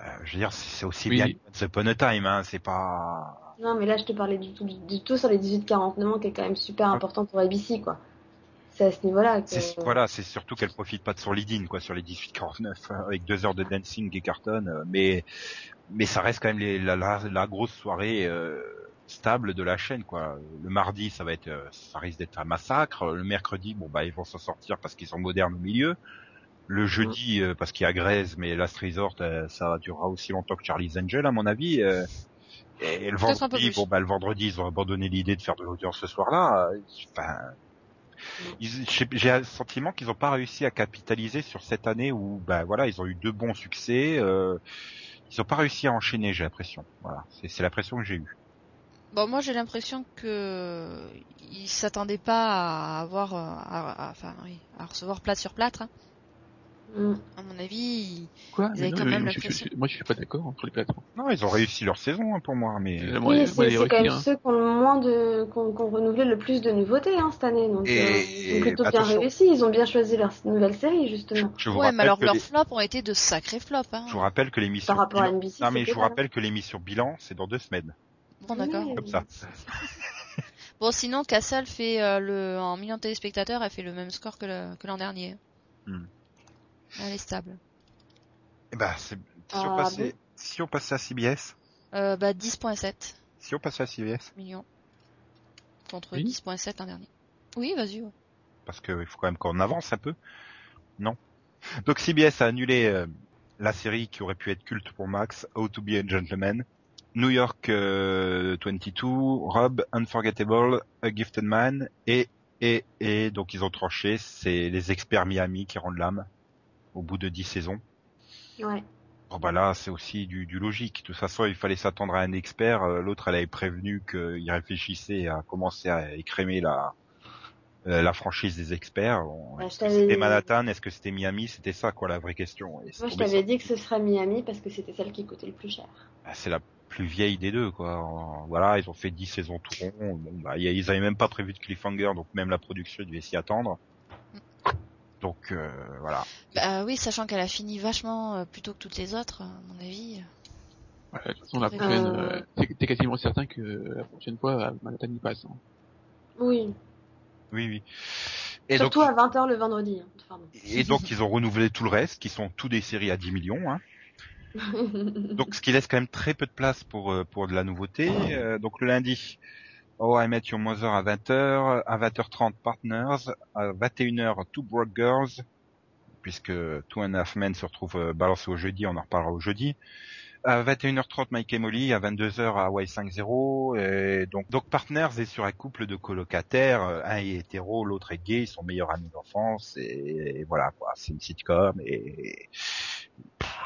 euh, je veux dire, c'est aussi Oui. bien que Once Upon a Time. Hein, c'est pas. Non, mais là, je te parlais du tout, du tout sur les 18-49 qui est quand même super important pour ABC, quoi. C'est à ce niveau-là que... C'est- Voilà, c'est surtout qu'elle profite pas de son lead-in, quoi, sur les 18-49, euh, avec deux heures de dancing et carton, euh, mais, mais ça reste quand même les, la, la, la grosse soirée, euh, stable de la chaîne, quoi. Le mardi, ça va être, euh, ça risque d'être un massacre. Le mercredi, bon, bah, ils vont s'en sortir parce qu'ils sont modernes au milieu. Le jeudi, euh, parce qu'il y a Grèce, mais Last Resort, euh, ça durera aussi longtemps que Charlie's Angel, à mon avis. euh, et le vendredi, bon, bah, le vendredi, ils ont abandonné l'idée de faire de l'audience ce soir-là. Enfin, ils- j'ai un sentiment qu'ils n'ont pas réussi à capitaliser sur cette année où, bah voilà, ils ont eu deux bons succès. ils n'ont pas réussi à enchaîner, j'ai l'impression. Voilà, c'est c'est l'impression que j'ai eue. Bon, moi j'ai l'impression que ils s'attendaient pas à avoir, euh, à, à- enfin, oui, à recevoir plate sur plâtre. hein. Mm. À mon avis, quoi? Ils Mais avaient non, quand même l'impression. Moi, je suis pas d'accord entre les plateformes. Non, ils ont réussi leur saison hein, pour moi, mais Euh, moi, Oui, moi, c'est quand même hein. ceux qui ont le moins de, qui ont, qui ont renouvelé le plus de nouveautés hein, cette année. Donc, Et- euh, ils ont plutôt bien attention. réussi. Ils ont bien choisi leur nouvelle série, justement. je vous ouais, mais alors que leurs les- flops ont été de sacrés flops. Hein. je vous rappelle que l'émission Par rapport à. NBC, non mais je vous rappelle que l'émission bilan c'est dans deux semaines, Bon, d'accord. Oui. comme ça. Bon, sinon, Castle fait euh, le, en millions de téléspectateurs, elle fait le même score que le- l'an dernier. Hmm. Elle est stable. Eh ben, c'est- si on Ah, passait, si on passait à CBS, Euh, bah, 10.7 si on passait à CBS, millions. Contre Oui. 10.7 l'an dernier. Oui, vas-y. ouais. parce qu'il faut quand même qu'on avance un peu. Non. Donc CBS a annulé euh, la série qui aurait pu être culte pour Max, How to be a Gentleman, New York euh, 22, Rob, Unforgettable, A Gifted Man, et et et donc ils ont tranché, c'est les experts Miami qui rendent l'âme au bout de 10 saisons. Ouais. Bon bah là, c'est aussi du, du logique. De toute façon, il fallait s'attendre à un expert. Euh, L'autre, elle avait prévenu qu'il réfléchissait à commencer à écrémer la euh, la franchise des experts. Bon, Ouais, est-ce que c'était Manhattan? Est-ce que c'était Miami? C'était ça, quoi, la vraie question. Et Moi, je t'avais dit que ce serait Miami parce que c'était celle qui coûtait le plus cher. Bah, c'est la plus vieille des deux, quoi. Voilà, ils ont fait 10 saisons tout rond. Bon, bah, ils avaient même pas prévu de cliffhanger, donc même la production devait s'y attendre. Donc euh, voilà. Bah oui, sachant qu'elle a fini vachement euh, plus tôt que toutes les autres, à mon avis. Ouais, de toute façon, la Euh, prochaine, euh, t'es t'es quasiment certain que la prochaine fois, euh, Manhattan y passe. hein. Oui. Oui, oui. Et donc, Surtout à 20h le vendredi. hein. Et donc ils ont renouvelé tout le reste, qui sont tous des séries à 10 millions. Hein. Donc ce qui laisse quand même très peu de place pour euh, pour de la nouveauté. Euh, donc le lundi, Oh I Met Your Mother à 20h, à 20h30 Partners, à 21h Two Broke Girls, puisque Two and a Half Men se retrouve euh, balancé au jeudi, on en reparlera au jeudi. À 21h30 Mike et Molly, à 22h Hawaii 5-0, et donc, donc Partners est sur un couple de colocataires, euh, un est hétéro, l'autre est gay, ils sont meilleurs amis d'enfance, et, et voilà quoi, c'est une sitcom, et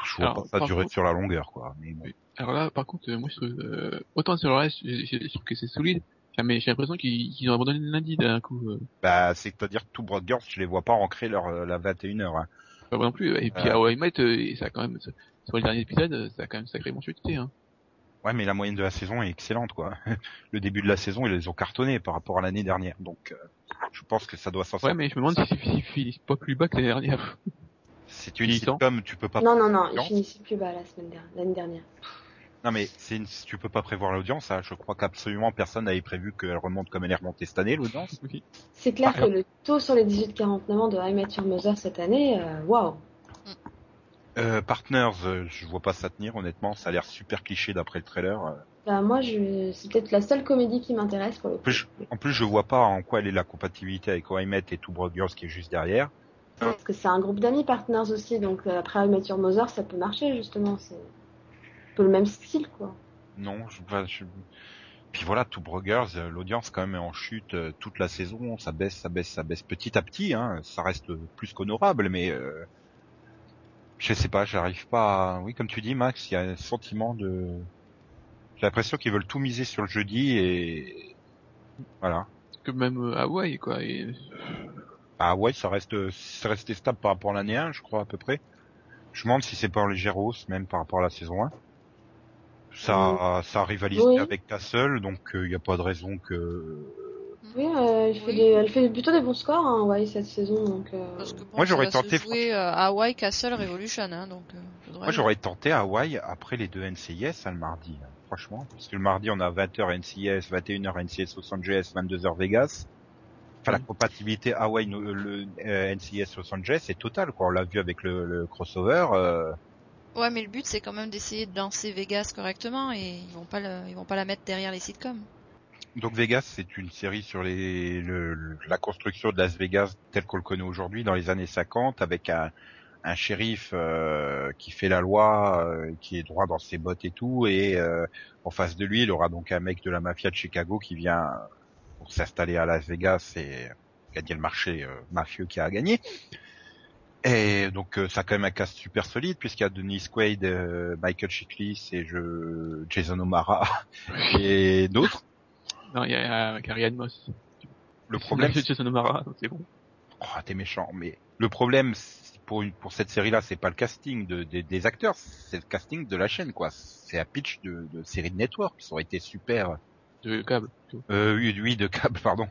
je vois Alors, pas ça durer contre- sur la longueur quoi. Mais bon. Alors là, par contre, euh, moi, je trouve, euh, autant sur le reste, je, je- je trouve que c'est solide, mais j'ai l'impression qu'ils ont abandonné le lundi d'un coup. Euh, Bah, c'est-à-dire que tout Broad Girls, je les vois pas ancrer leur euh, la 21h. Hein. pas moi non plus. Et puis, Ouais. à Hawaii Met, euh, ça a quand même, sur le dernier épisode, euh, ça a quand même sacrément chuté, hein. Ouais, mais la moyenne de la saison est excellente, quoi. Le début de la saison, ils les ont cartonnés par rapport à l'année dernière. Donc, euh, je pense que ça doit s'en Ouais, mais je me demande si c'est finissent pas plus bas que l'année dernière. C'est une sitcom, tu peux pas. non, non, non, il finissait plus bas la semaine dernière, l'année dernière. Non, mais c'est une... tu peux pas prévoir l'audience. Hein. Je crois qu'absolument personne n'avait prévu qu'elle remonte comme elle est remontée cette année, l'audience. Oui. C'est clair que le taux sur les 18-49 ans de I Met Your Mother cette année, euh, waouh. Euh, Partners, euh, je vois pas ça tenir, honnêtement. Ça a l'air super cliché d'après le trailer. Euh, Bah, moi, je... c'est peut-être la seule comédie qui m'intéresse pour le En coup. plus, je... en plus, je vois pas en quoi elle est la compatibilité avec I Met et Two Broad Girls qui est juste derrière. Parce que c'est un groupe d'amis partners aussi, donc euh, après I Met Your Mother, ça peut marcher justement. C'est un peu le même style, quoi. Non, je, enfin, je- Puis voilà, Two Brothers, euh, l'audience quand même est en chute euh, toute la saison, ça baisse, ça baisse, ça baisse petit à petit, hein. ça reste plus qu'honorable, mais euh, je sais pas, j'arrive pas à... Oui, comme tu dis Max, il y a un sentiment de... J'ai l'impression qu'ils veulent tout miser sur le jeudi et... Voilà. Que même euh, Hawaii, quoi. Et... Ah ouais, ça reste, c'est resté stable par rapport à l'année 1, je crois, à peu près. Je me demande si c'est pas en légère hausse, même par rapport à la saison 1. Ça, ça rivalise Oui. avec Castle, donc il n'y a pas de raison que... Oui, euh, elle, fait Oui. des- elle fait plutôt des bons scores, hein, ouais, cette saison, donc. euh, Parce que bon, Moi, j'aurais ça tenté, se jouer euh, à Hawaii Castle Revolution, hein, donc. euh, Moi, j'aurais tenté Hawaii après les deux NCIS, hein, le mardi, hein, franchement. Parce que le mardi, on a 20h NCIS, 21h NCIS Los Angeles, 22h Vegas. Enfin, la Mhm. compatibilité Hawaii, le euh, NCIS Los Angeles est totale, quoi. On l'a vu avec le, le crossover. euh, Ouais, mais le but c'est quand même d'essayer de lancer Vegas correctement et ils vont pas le- ils vont pas la mettre derrière les sitcoms. Donc Vegas, c'est une série sur les, le- le- la construction de Las Vegas tel qu'on le connaît aujourd'hui dans les années 50 avec un, un shérif euh, qui fait la loi, euh, qui est droit dans ses bottes et tout, et euh, en face de lui, il aura donc un mec de la mafia de Chicago qui vient pour s'installer à Las Vegas et gagner le marché euh, mafieux qui a gagné. Et donc euh, ça a quand même un cast super solide puisqu'il y a Dennis Quaid, euh, Michael Chiklis et je, Jason O'Mara et d'autres. Non, il y a, Ryan Moss. Le problème, c'est Jason O'Mara, donc c'est bon. Oh, t'es méchant, mais le problème pour une pour cette série-là, c'est pas le casting de, des- des acteurs, c'est le casting de la chaîne, quoi. C'est un pitch de, de série de network, ça aurait été super. De câble. Euh, oui, oui, de câble, pardon.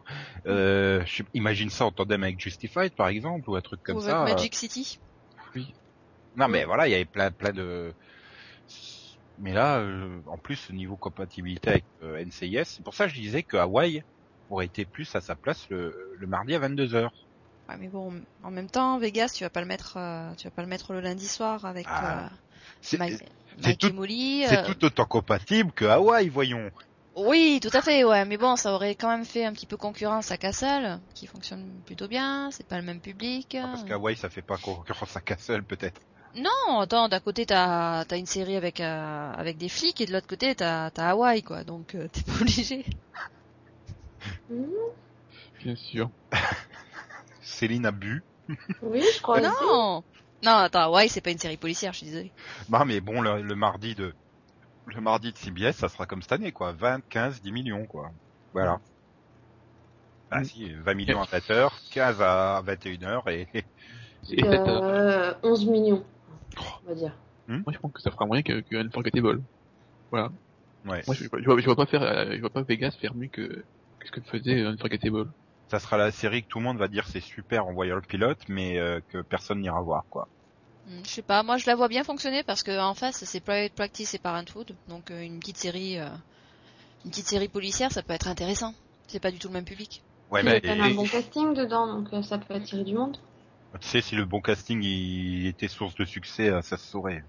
Euh, imagine ça en tandem avec Justified, par exemple, ou un truc comme Ou avec ça. Magic City. Non, mais voilà, il y avait plein, plein de. Mais là, euh, en plus, au niveau compatibilité avec euh, NCIS, c'est pour ça que je disais que Hawaii aurait été plus à sa place le, le mardi à 22 h Ouais, mais bon, en même temps, Vegas, tu vas pas le mettre, euh, tu vas pas le mettre le lundi soir avec Ah, euh, C'est Mike, c'est Mike tout- et Molly. c'est euh, tout autant compatible que Hawaii, voyons. Oui, tout à fait, ouais, mais bon, ça aurait quand même fait un petit peu concurrence à Castle, qui fonctionne plutôt bien, c'est pas le même public. Ah, Parce qu'Hawaii, ça fait pas concurrence à Castle, peut-être. Non, attends, d'un côté t'as as une série avec euh, avec des flics et de l'autre côté t'as as Hawaï quoi, donc euh, t'es pas obligé. Bien sûr. Céline a bu. Oui, je crois aussi. Non, Non, attends, Hawaii, c'est pas une série policière, je suis désolée. Bah mais bon, le, le mardi de le mardi de CBS, ça sera comme cette année, quoi. 20, 15, 10 millions, quoi. Voilà. Ah Mm. si, 20 millions à 20 heures, 15 à 21 heures et Et euh, Euh, 11 millions, on va dire. moi, je pense que ça fera moyen que, que Unforgettable. Voilà. ouais. Moi, je, je, vois, je vois pas faire, euh, je vois pas Vegas faire mieux que, que ce que faisait Unforgettable. Ça sera la série que tout le monde va dire c'est super en voyant le pilote, mais euh, que personne n'ira voir, quoi. Hmm, Je sais pas, moi je la vois bien fonctionner parce que en face c'est Private Practice et Parenthood, donc euh, une petite série, euh, une petite série policière, ça peut être intéressant. C'est pas du tout le même public. Ouais, Il y a mais un bon casting dedans, donc euh, ça peut attirer du monde. tu sais, si le bon casting il était source de succès, euh, ça se saurait.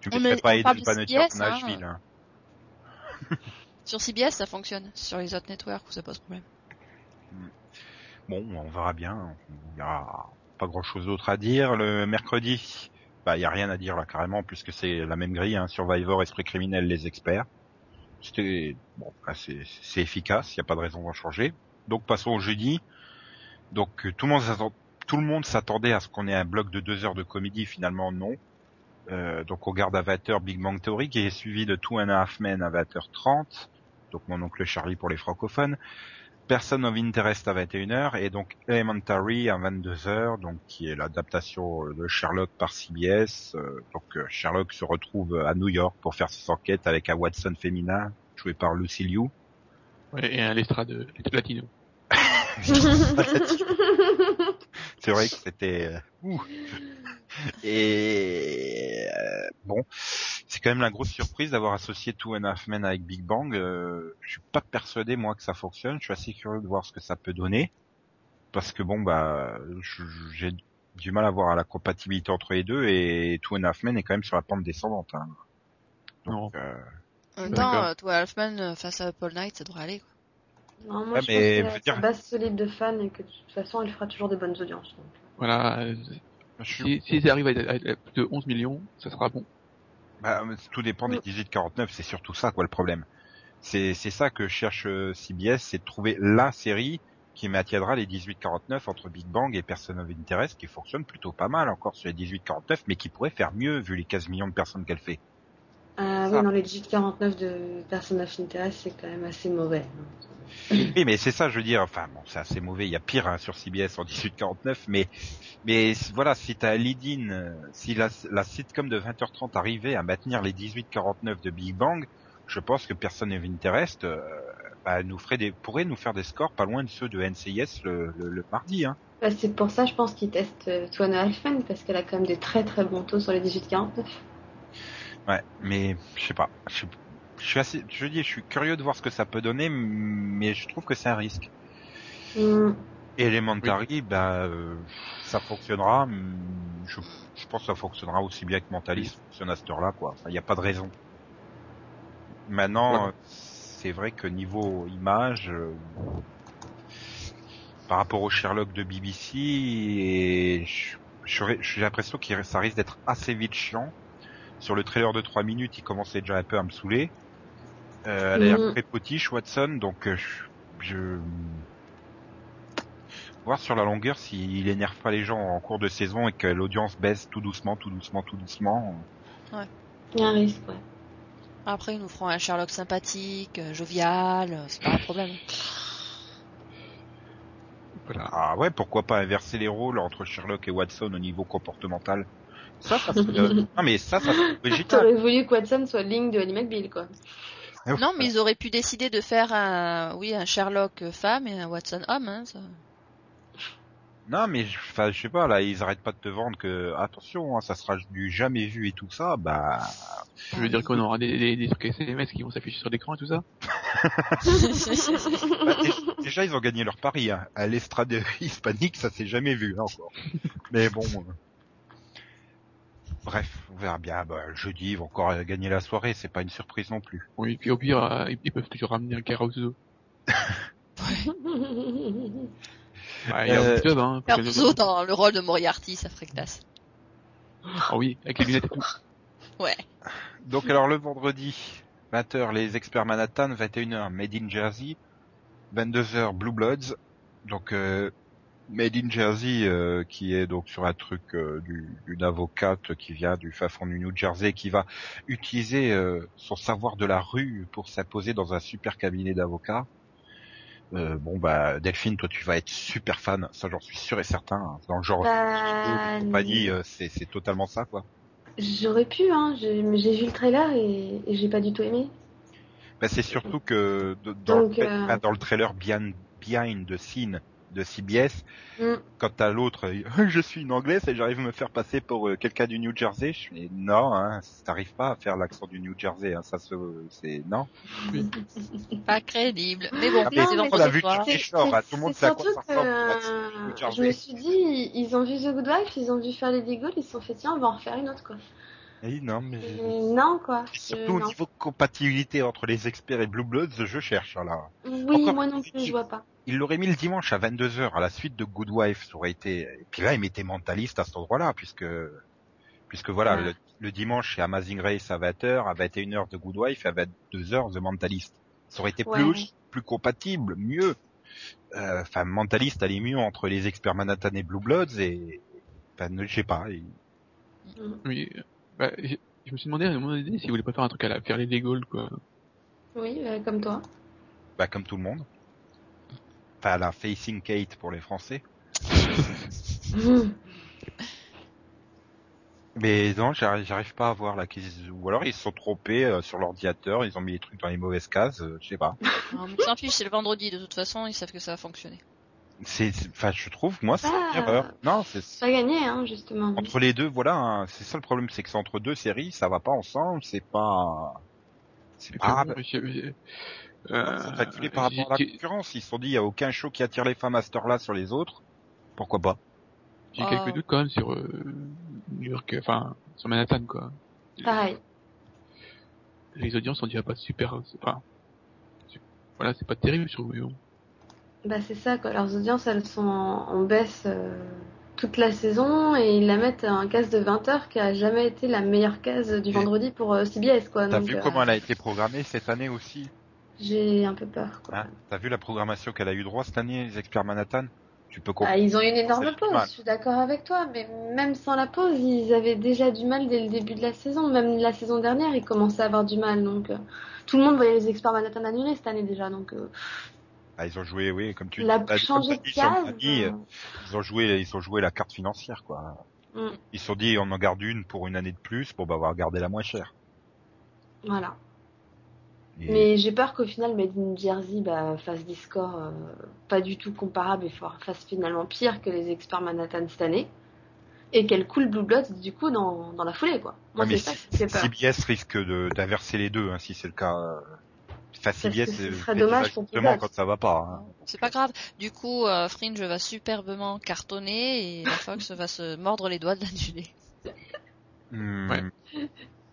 Tu On mettrais pas CBS, en hein. Nashville, hein. Sur CBS ça fonctionne, sur les autres networks ça pose problème. Bon, on verra bien. Pas grand chose d'autre à dire. Le mercredi, bah, y a rien à dire là, carrément, puisque c'est la même grille, hein, Survivor, Esprit criminel, les experts. C'était, bon, c'est, efficace, il n'y a pas de raison d'en changer. Donc, passons au jeudi. Donc, euh, tout le monde s'attendait à ce qu'on ait un bloc de deux heures de comédie, finalement, non. Euh, donc, on garde 20h Big Bang Theory, qui est suivi de Two and a Half Men à 20h30. Donc, mon oncle Charlie pour les francophones. Person of Interest à 21h et donc Elementary à 22h, donc qui est l'adaptation de Sherlock par CBS. Euh, donc euh, Sherlock se retrouve à New York pour faire ses enquêtes avec un Watson féminin joué par Lucy Liu. Ouais, et un Lestrade latino. C'est vrai que c'était euh, ouh. et euh, bon, c'est quand même la grosse surprise d'avoir associé Two and a Half Men avec Big Bang. Euh, je suis pas persuadé moi que ça fonctionne. Je suis assez curieux de voir ce que ça peut donner parce que bon bah j'ai du mal à voir la compatibilité entre les deux et Two and a Half Men est quand même sur la pente descendante. Hein. Donc, euh, En même temps, euh, toi Halfman euh, face à Paul Knight ça devrait aller quoi. Non, moi Ouais, je mais, pense veux que dire- c'est base solide de fans et que de toute façon elle fera toujours des bonnes audiences. donc. Voilà. Si, si ils arrivent à, à- à plus de 11 millions, ça sera bon. Bah, tout dépend des 18-49, c'est surtout ça quoi le problème. C'est c'est ça que cherche euh, CBS, c'est de trouver la série qui maintiendra les 18-49 entre Big Bang et Person of Interest, qui fonctionne plutôt pas mal encore sur les 18-49, mais qui pourrait faire mieux vu les 15 millions de personnes qu'elle fait. Ça. oui, dans les 18-49 de Person of Interest, c'est quand même assez mauvais. Oui, mais c'est ça, je veux dire. Enfin, bon, c'est assez mauvais. Il y a pire hein, sur CBS en 18-49, mais mais voilà, si t'as Lead-In, euh, si la, la sitcom de 20h30 arrivait à maintenir les 18-49 de Big Bang, je pense que Person of Interest euh, bah, nous ferait des, pourrait nous faire des scores pas loin de ceux de NCIS le, le, le mardi. Hein. Bah, c'est pour ça, je pense qu'ils testent euh, Twana Halfman, parce qu'elle a quand même des très très bons taux sur les 18-49. Ouais, mais je sais pas. Je, je suis assez, je dis, je suis curieux de voir ce que ça peut donner, mais je trouve que c'est un risque. Hum, Elementary, bah, euh, ça fonctionnera. hum, Je, je pense que ça fonctionnera aussi bien que Mentalist fonctionne à cette heure-là, quoi. Il n'y a pas de raison. Maintenant, Ouais. c'est vrai que niveau image, euh, par rapport au Sherlock de BBC, et je- j'aurais- j'ai l'impression que ça risque d'être assez vite chiant. Sur le trailer de 3 minutes, il commençait déjà un peu à me saouler. Euh, elle a l'air très potiche, Watson, donc euh, je, je- voir sur la longueur s'il énerve pas les gens en cours de saison et que l'audience baisse tout doucement, tout doucement, tout doucement. Il y a un risque, ouais. Après ils nous feront un Sherlock sympathique, euh, jovial, euh, c'est pas un problème. Voilà. Ah ouais, pourquoi pas inverser les rôles entre Sherlock et Watson au niveau comportemental? Ça, ça serait... euh, non mais ça, ça serait. T'aurais voulu que Watson soit ligne de Ally McBeal, quoi. Non, mais ils auraient pu décider de faire un, oui, un Sherlock femme et un Watson homme. Hein, ça. Non mais je- enfin, je sais pas là, ils arrêtent pas de te vendre que attention, hein, ça sera du jamais vu et tout ça. Bah Je veux dire qu'on aura des, des, des trucs SMS qui vont s'afficher sur l'écran et tout ça. Bah, dé- déjà, ils ont gagné leur pari. Hein. À l'estrade hispanique, ça s'est jamais vu hein, encore. Mais bon. Euh. Bref, on verra bien. Bah, jeudi, ils vont encore euh, gagner la soirée. C'est pas une surprise non plus. Oui, puis au pire, euh, ils, peuvent toujours ramener un Caruso. Ouais, il y a Euh, un club, hein. Caruso dans le rôle de Moriarty, ça ferait classe. Ah oui, avec les lunettes et tout. Ouais. Donc alors le vendredi, 20h les experts Manhattan, 21h Made in Jersey, 22h Blue Bloods. Donc euh, Made in Jersey, euh, qui est donc sur un truc euh, du- d'une avocate qui vient du fin fond du New Jersey, qui va utiliser euh, son savoir de la rue pour s'imposer dans un super cabinet d'avocats. Euh, bon bah Delphine, toi tu vas être super fan, ça j'en suis sûr et certain. hein. Dans le genre Bah, compagnie, euh, c'est totalement ça quoi. J'aurais pu, hein. J'ai vu le trailer et, et j'ai pas du tout aimé. Bah, c'est surtout que de- dans, Donc, le, euh, dans le trailer Behind, Behind the Scene de CBS, Mm. quand t'as l'autre, je suis une anglaise et j'arrive à me faire passer pour euh, quelqu'un du New Jersey, je non, hein, t'arrives pas à faire l'accent du New Jersey, hein, ça se, c'est non. Pas crédible. Mais bon, Ah, mais on a vu les genres, hein, tout le monde sait à quoi ça ressemble, je me suis dit, ils ont vu The Good Wife, ils ont dû faire les Goals, ils se sont fait tiens, on va en refaire une autre quoi. Non, mais Et non quoi. Et Je- surtout au non. niveau compatibilité entre les experts et Blue Bloods, je cherche là. Oui, Encore moi non plus, plus, je vois pas. Il l'aurait mis le dimanche à 22h à la suite de Good Wife, ça aurait été. Et puis là, il mettait mentaliste à cet endroit-là, puisque puisque voilà, Ouais. le, le dimanche c'est Amazing Race à 20h, à 21h de Good Wife, à 22h de Mentalist. Ça aurait été plus Ouais. plus compatible, mieux. Euh, Enfin, Mentalist allait mieux entre les experts Manhattan et Blue Bloods et enfin, ne- je sais pas. il- Oui, euh, bah, je me suis demandé à un moment donné s'ils voulaient pas faire un truc à la faire les Legos, quoi. Oui, bah, comme toi. bah, comme tout le monde. Enfin, la Facing Kate pour les Français. Mais non, j'arrive j'arrive pas à voir qu'ils ou alors ils se sont trompés euh, sur l'ordinateur, ils ont mis les trucs dans les mauvaises cases, euh, je sais pas. Non, mais s'en fiche, c'est le vendredi, de toute façon, ils savent que ça va fonctionner. C'est enfin je trouve moi c'est Ah. une erreur. Non, c'est Ça a gagné, hein, justement. entre les deux, voilà, hein, c'est ça le problème, c'est que c'est entre deux séries, ça va pas ensemble, c'est pas c'est pas bon, j'ai- c'est euh, calculé par rapport à la concurrence, ils se sont dit il y a aucun show qui attire les femmes à cette heure-là sur les autres. Pourquoi pas? J'ai Ah. quelques doutes quand même sur euh, New York, enfin sur Manhattan quoi. Pareil. Les audiences on dirait pas super, c'est pas, c'est- voilà c'est pas terrible sur mais bon. Bah c'est ça quoi, leurs audiences elles sont en, en baisse euh, toute la saison et ils la mettent à un case de 20 heures qui a jamais été la meilleure case du vendredi pour euh, CBS quoi. T'as vu euh, comment elle a été programmée cette année aussi? J'ai un peu peur quoi. hein? T'as vu la programmation qu'elle a eu droit cette année, les experts Manhattan? Tu peux Ah, comprendre. ils ont eu une énorme pause, je suis d'accord avec toi, mais même sans la pause, ils avaient déjà du mal dès le début de la saison. Même la saison dernière, ils commençaient à avoir du mal. Donc, euh, tout le monde voyait les experts Manhattan annulés cette année déjà. Donc, euh, Ah, ils ont joué, oui, comme tu la de case. panier, euh, ils ont joué, ils ont joué la carte financière, quoi. Mm. Ils se sont dit, on en garde une pour une année de plus, bon bah on va la moins chère. voilà. Et- Mais j'ai peur qu'au final, Made in Jersey bah, fasse des scores euh, pas du tout comparables et fa- fasse finalement pire que les experts Manhattan cette année. Et qu'elle coule Blue Bloods du coup dans, dans la foulée, quoi. Moi, Ouais, c'est ça peur. CBS risque d'inverser les deux, hein, si c'est le cas. euh. CBS, que ce euh, dommage quand ça va pas. hein. C'est pas grave. Du coup, euh, Fringe va superbement cartonner et la Fox va se mordre les doigts de l'annuler. Hmm. Ouais.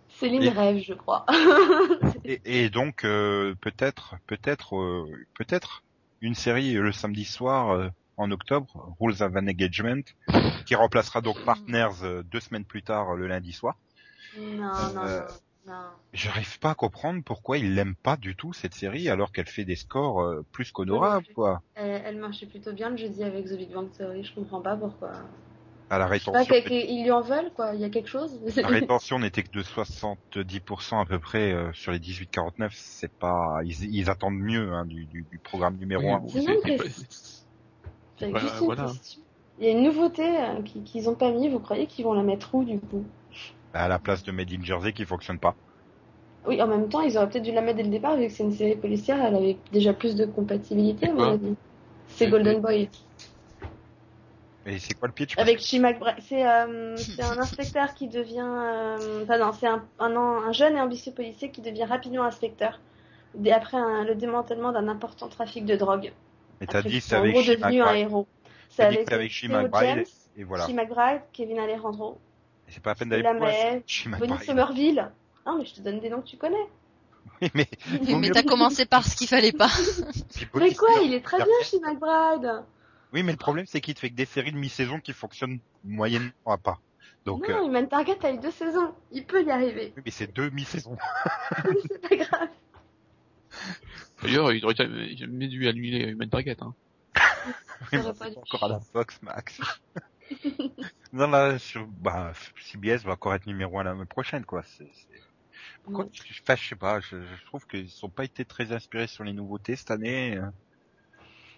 Céline Et- rêve, je crois. Et, et donc euh, peut-être, peut-être, euh, peut-être une série le samedi soir euh, en octobre, Rules of Engagement, qui remplacera donc Partners euh, deux semaines plus tard euh, le lundi soir. Euh, non, non. J'arrive pas à comprendre pourquoi ils l'aiment pas du tout cette série alors qu'elle fait des scores euh, plus qu'honorables quoi. Elle, elle marchait plutôt bien le jeudi avec The Big Bang Theory, je comprends pas pourquoi. À la Je sais pas, rétention, ils lui en veulent, quoi. Il y a quelque chose. la rétention n'était que de 70% à peu près euh, sur les 18-49. C'est pas, ils, ils attendent mieux hein, du, du, du programme numéro Oui, 1. bon, C'est c'est- une c'est pas- question. c'est- J'ai Voilà, juste une voilà. question. Il y a une nouveauté qui- qu'ils ont pas mis, vous croyez qu'ils vont la mettre où du coup? À la place de Made in Jersey qui fonctionne pas. Oui, en même temps, ils auraient peut-être dû la mettre dès le départ, vu que c'est une série policière, elle avait déjà plus de compatibilité, à mon Quoi avis. C'est Golden Boy. Et c'est quoi le pitch Avec Chi McBride. C'est euh, c'est un inspecteur qui devient. Euh... Enfin, non, c'est un, un, un jeune et ambitieux policier qui devient rapidement inspecteur. dès- Après un- le démantèlement d'un important trafic de drogue. Et t'as dit c'est avec devenu un McBride. héros. T'as dit que c'est avec McBride, James, Et voilà. Chi McBride, Kevin Alejandro, C'est pas la peine d'aller plus loin, Mae, Shea Bonnie. Somerville. Non, mais je te donne des noms que tu connais. Oui, mais, Oui, mais t'as commencé par ce qu'il fallait pas. Mais quoi, il est très bien. Chi McBride. Oui, mais le problème c'est qu'il te fait que des séries de mi-saison qui fonctionnent moyennement à pas. Donc, non, euh, Human Target a eu deux saisons. Il peut y arriver. oui, mais c'est deux mi-saisons. c'est pas grave. D'ailleurs, il aurait jamais, dû annuler Human Target. Hein. Mais pas encore à la Fox, Max. non, là, sur, bah, CBS va encore être numéro un l'année prochaine, quoi. C'est, enfin, je sais pas, je, je trouve qu'ils sont pas été très inspirés sur les nouveautés cette année. euh.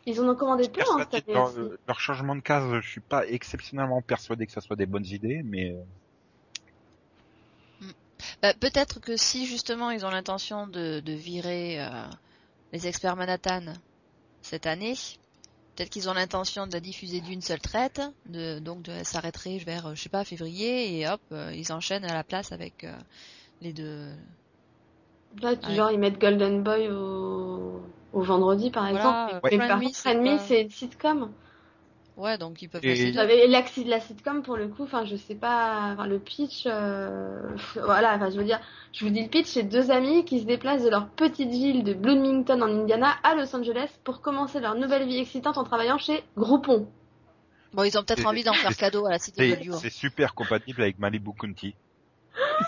Ils en ont commandé plein hein, cette année Leur, aussi. leur changement de case, je suis pas exceptionnellement persuadé que ça soit des bonnes idées, mais euh, Bah, peut-être que si justement ils ont l'intention de, de virer euh, les experts Manhattan cette année, peut-être qu'ils ont l'intention de la diffuser d'une seule traite, de, donc de s'arrêterait vers, euh, je sais pas, février, et hop, euh, ils enchaînent à la place avec euh, les deux. Là, tu- Ouais. genre, ils mettent Golden Boy au, au vendredi, par Voilà, exemple. euh, Mais par contre, c'est une sitcom. Ouais, donc ils peuvent passer l'axe de la sitcom, pour le coup, enfin, je sais pas, enfin, le pitch, euh, voilà, enfin, je veux dire, je vous dis le pitch, c'est deux amis qui se déplacent de leur petite ville de Bloomington en Indiana à Los Angeles pour commencer leur nouvelle vie excitante en travaillant chez Groupon. Bon, ils ont peut-être envie d'en faire cadeau à la cité de c'est, Lyon. c'est super compatible avec Malibu County.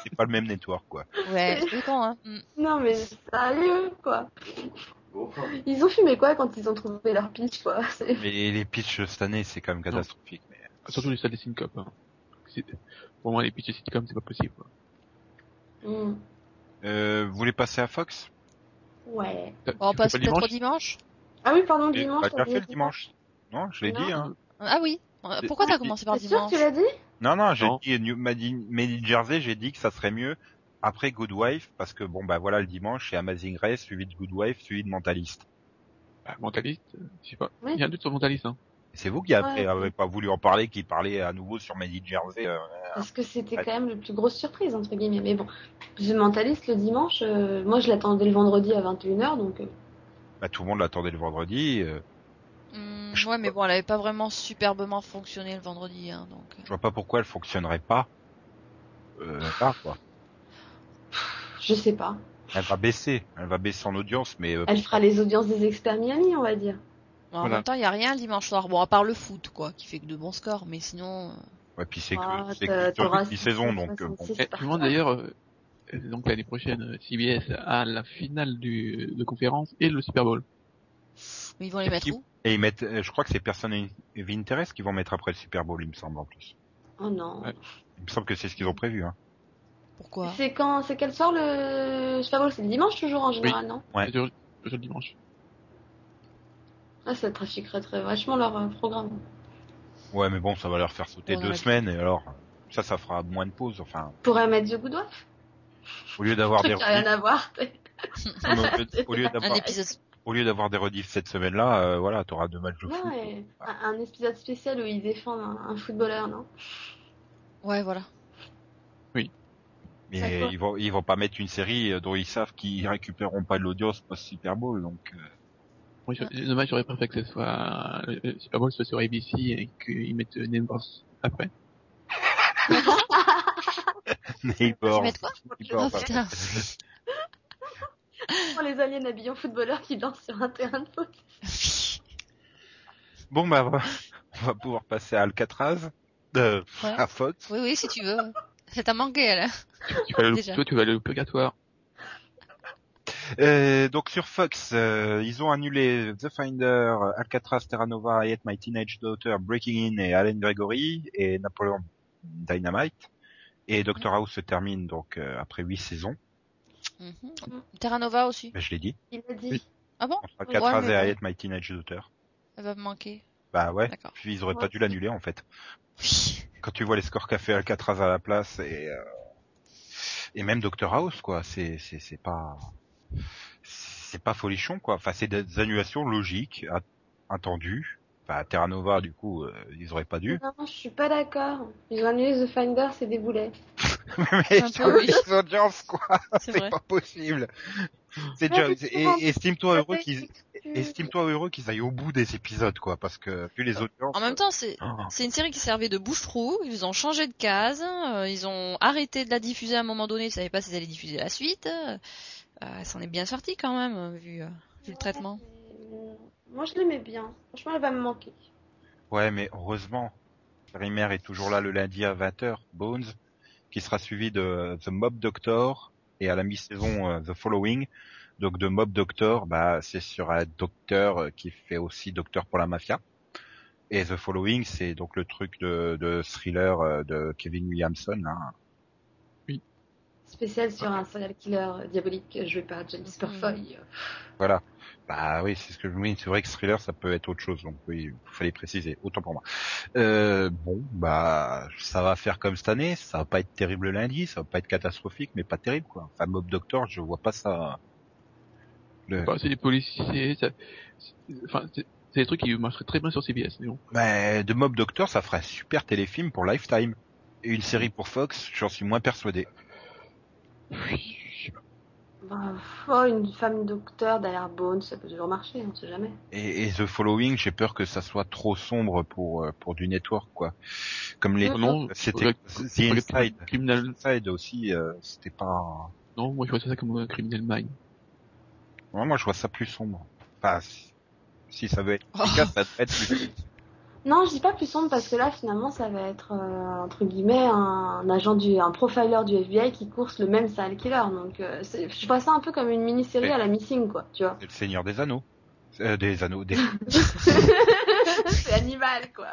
c'est pas le même network, quoi. Ouais, c'est con, hein. Mm. Non, mais sérieux, quoi. Ils ont fumé quoi quand ils ont trouvé leur pitch, quoi. Mais les pitchs cette année, c'est quand même catastrophique. Mais... Surtout les salles des syncope. Hein. Pour moi, les pitchs de sitcom, c'est pas possible. Quoi. Hmm. Euh, vous voulez passer à Fox? Ouais. On passe peut-être au dimanche? Dimanche Ah oui, pardon, Et dimanche. T'as déjà t'as fait le dimanche Non, je l'ai dit. Hein. Ah oui. Euh, Pourquoi t'as commencé par T'es sûr que dimanche? tu l'as dit? Non, non, j'ai dit New Made Made in Jersey, j'ai dit que ça serait mieux après Good Wife, parce que bon bah voilà le dimanche c'est Amazing Race, suivi de Good Wife, suivi de Mentalist. bah, Mentaliste, euh, je sais pas. Oui. Il y a un doute sur Mentaliste. Hein. C'est vous qui après Ouais. avez pas voulu en parler, qui parlait à nouveau sur Made in Jersey. euh, Parce que c'était Ouais. quand même la plus grosse surprise, entre guillemets. Mais bon, The Mentalist le dimanche, euh, moi je l'attendais le vendredi à 21h, donc euh, bah, tout le monde l'attendait le vendredi. euh, Hmm, Je- Ouais, mais bon, elle avait pas vraiment superbement fonctionné le vendredi, hein, donc. je vois pas pourquoi elle fonctionnerait pas. Euh, quoi. Je sais pas. Elle va baisser, elle va baisser en audience, mais euh, Elle fera les audiences des experts Miami, on va dire. Bon, En Voilà. même temps, il y a rien le dimanche soir. Bon, à part le foot, quoi, qui fait que de bons scores, mais sinon. euh, ouais, puis c'est Ah, que c'est que toute mi-saison, donc euh, bon. 66 Eh, d'ailleurs, euh, euh, donc l'année prochaine, euh, CBS a la finale du, de conférence et le Super Bowl. Mais ils vont les mettre où? Et ils mettent, euh, je crois que c'est Person of Interest qui vont mettre après le Super Bowl, il me semble en plus. Oh non. Ouais. Il me semble que c'est ce qu'ils ont prévu. Hein. Pourquoi C'est quand, c'est quel soir le Super Bowl? C'est le dimanche toujours en général, non? Ouais. C'est le dimanche. Ah, ça trafiquerait très vachement leur euh, programme. Ouais, mais bon, ça va leur faire sauter Ouais, deux ouais. semaines et alors ça, ça fera moins de pauses. Enfin, Pourrait mettre The Good Wife au lieu d'avoir des rien rediffs, à voir. au lieu- d'avoir, épisode. au lieu d'avoir des rediffs cette semaine-là, euh, voilà, t'auras deux matchs de foot. Ouais, un, un épisode spécial où ils défendent un, un footballeur, non? Ouais, voilà. Mais ils vont, ils vont pas mettre une série euh, dont ils savent qu'ils récupéreront pas de l'audience post Super Bowl, donc. euh, je- dommage, j'aurais préféré que ce soit euh, le Super Bowl soit sur ABC et qu'ils mettent Neighbors après. Neighbors. Neighbors, les aliens habillés en footballeur qui dansent sur un terrain de foot. Bon bah, on va pouvoir passer à Alcatraz, euh, Ouais. à Fox. Oui, oui, si tu veux. Ça t'a manqué, elle. Tu, vas aller, toi, tu vas aller au purgatoire. Euh, donc sur Fox, euh, ils ont annulé The Finder, Alcatraz, Terra Nova, I Hate My Teenage Daughter, Breaking In et Allen Gregory et Napoleon Dynamite. Et Doctor House se termine donc euh, après huit saisons. Mhm. Terra Nova aussi. Ben, je l'ai dit. Il a dit. Oui. Ah bon? Entre Alcatraz Ouais, mais et I bon. Hate My Teenage Daughter. Elle va me manquer. Bah ouais. D'accord. Puis ils auraient pas dû l'annuler en fait. Quand tu vois les scores qu'a fait Alcatraz à la place et euh, et même Doctor House quoi, c'est c'est c'est pas c'est pas folichon quoi. Enfin c'est des annulations logiques, at- attendues. Enfin Terra Nova du coup euh, ils auraient pas dû. Non, je suis pas d'accord. Ils ont annulé The Finder, c'est des boulets. Mais peu, oui. les audiences quoi, C'est pas possible. C'est déjà mais et- estime-toi heureux qu'ils estime-toi heureux qu'ils aillent au bout des épisodes quoi parce que vu les audiences En même temps, c'est Oh. c'est une série qui servait de bouche-trou. Ils ont changé de case. euh, ils ont arrêté de la diffuser à un moment donné. Ils savaient pas s'ils allaient diffuser la suite. Euh, elle s'en est bien sortie quand même, euh, vu, euh, vu le traitement. Moi, je l'aimais bien. Franchement, elle va me manquer. Ouais, mais heureusement, Rimer est toujours là le lundi à 20h, Bones, qui sera suivi de The Mob Doctor et à la mi-saison euh, The Following. Donc de Mob Doctor, bah c'est sur un docteur euh, qui fait aussi docteur pour la mafia. Et The Following, c'est donc le truc de, de thriller euh, de Kevin Williamson. Là. Spécial sur un serial killer diabolique joué par James Purfoy. Voilà. Bah oui, c'est ce que je oui, c'est vrai que thriller ça peut être autre chose, donc oui, il fallait préciser, autant pour moi. Euh, bon, bah ça va faire comme cette année, ça va pas être terrible lundi, ça va pas être catastrophique, mais pas terrible quoi. Enfin Mob Doctor, je vois pas ça. Le... Bah, c'est des policiers, ça... c'est- enfin, c'est des trucs qui marcheraient très bien sur CBS, mais bon. Bah, de Mob Doctor, ça ferait un super téléfilm pour Lifetime. Et une série pour Fox, j'en suis moins persuadé. Oui, oh, une femme docteur derrière Bones, ça peut toujours marcher, on sait jamais. Et, et The Following, j'ai peur que ça soit trop sombre pour euh, pour du network quoi. Comme les. Non, c'était The Inside. Criminal, Inside aussi, euh, c'était pas. non, moi je vois ça comme un Criminal Mind. Ouais, moi, je vois ça plus sombre. Enfin, si, si ça veut être Oh. efficace, ça être plus. Non, je dis pas plus sombre parce que là, finalement, ça va être euh, entre guillemets un, agent du, un profiler du FBI qui course le même serial killer. Donc, euh, c'est- je vois ça un peu comme une mini-série à la Missing, quoi. Tu vois C'est le Seigneur des Anneaux. Euh, des Anneaux. Des... C'est animal, quoi.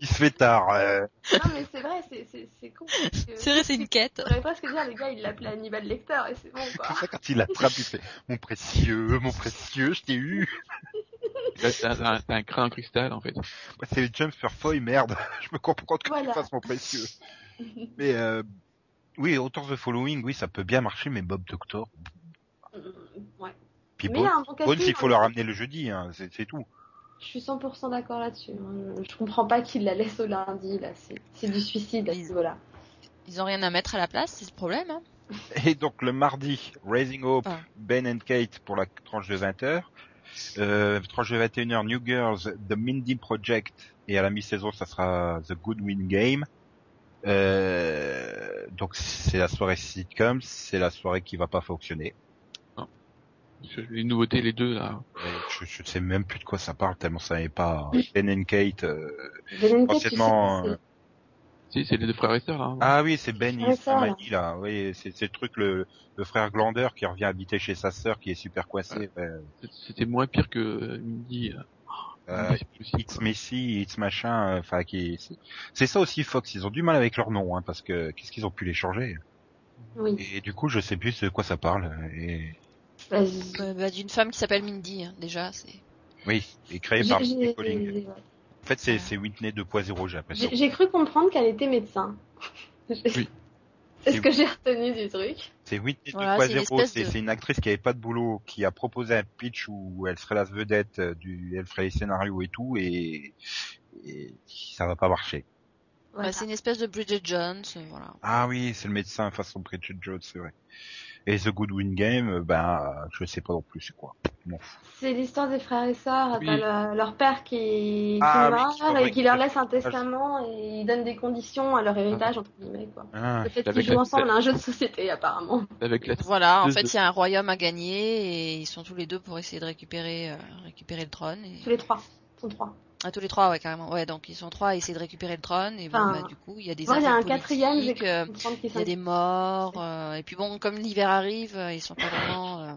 Il se fait tard. euh. Non, mais c'est vrai, c'est c'est c'est con. C'est vrai, c'est une quête. J'aurais presque dire, les gars, il l'appelait Hannibal Lecter et c'est bon, quoi. Comme ça, quand il l'attrape, il fait mon précieux, mon précieux, je t'ai eu. C'est un, un, crâne en cristal, en fait. Bah, c'est James Purfoy, merde. Je me comprends que Voilà. tu fasses mon précieux. Mais euh, oui, autant The Following, oui, ça peut bien marcher, mais Bob Doctor. Mm, ouais. Puis Mais il y Bones, a un bon Bones, il faut hein. le ramener le jeudi, hein, c'est tout. Je suis 100% d'accord là-dessus. hein. Je comprends pas qu'il la laisse au lundi, là. C'est du suicide à ce Ils- niveau-là. Ils ont rien à mettre à la place, c'est le problème. Hein. Et donc le mardi, Raising Hope, Ah. Ben and Kate pour la tranche de 20h. Euh, tranche de 21h, New Girls, The Mindy Project. Et à la mi-saison, ça sera The Good Win Game. Euh, donc c'est la soirée sitcom, c'est la soirée qui va pas fonctionner. Les nouveautés, les deux, là. Je, je sais même plus de quoi ça parle tellement ça n'est pas Ben and Kate. euh, sais Anciennement, Si, c'est les deux frères et sœurs, là. hein. Ah oui, c'est Ben Ouais, et là. Oui, c'est le truc le, le frère Glander qui revient habiter chez sa sœur qui est super coincé. Ouais. C'est- C'était moins pire que euh, Mindy. euh, Euh, c'est possible, It's. Messi, It's machin, euh, enfin qui c'est- c'est ça aussi Fox, ils ont du mal avec leur nom hein, parce que qu'est-ce qu'ils ont pu les changer? Oui. et du coup je sais plus de quoi ça parle et Bah, Euh, bah, D'une femme qui s'appelle Mindy, hein, déjà. c'est oui, et créé j'ai- par Mindy. En fait c'est c'est Whitney 2.0 j'ai l'impression. J'ai j'ai cru comprendre qu'elle était médecin. Oui. C'est ce que j'ai retenu du truc. C'est Whitney Voilà, c'est 2.0, l'espèce c'est de- c'est une actrice qui avait pas de boulot, qui a proposé un pitch où elle serait la vedette euh, du, elle ferait les scénarios et tout et, et ça va pas marcher. Voilà. bah, c'est une espèce de Bridget Jones, euh, voilà. Ah oui, c'est le médecin façon Bridget Jones, c'est vrai. Et The Good Win Game, euh, ben je sais pas non plus c'est quoi. Bon. C'est l'histoire des frères et sœurs. Oui. Le- leur père qui, Ah meurt qui faudrait et qui leur laisse un testament et il donne des conditions à leur héritage, entre guillemets, quoi. Ah, Le fait qu'ils jouent la- ensemble à un jeu de société, apparemment. Avec la... Voilà, en fait, il y a un royaume à gagner et ils sont tous les deux pour essayer de récupérer, euh, récupérer le trône. Et... Tous les trois. Ils sont trois. Ah, tous les trois, ouais, carrément. Ouais, donc ils sont trois à essayer de récupérer le trône et bon, bah, du coup, il y a des il y a un quatrième, euh, il y a des morts, euh, et puis bon, comme l'hiver arrive, euh, ils sont pas vraiment euh,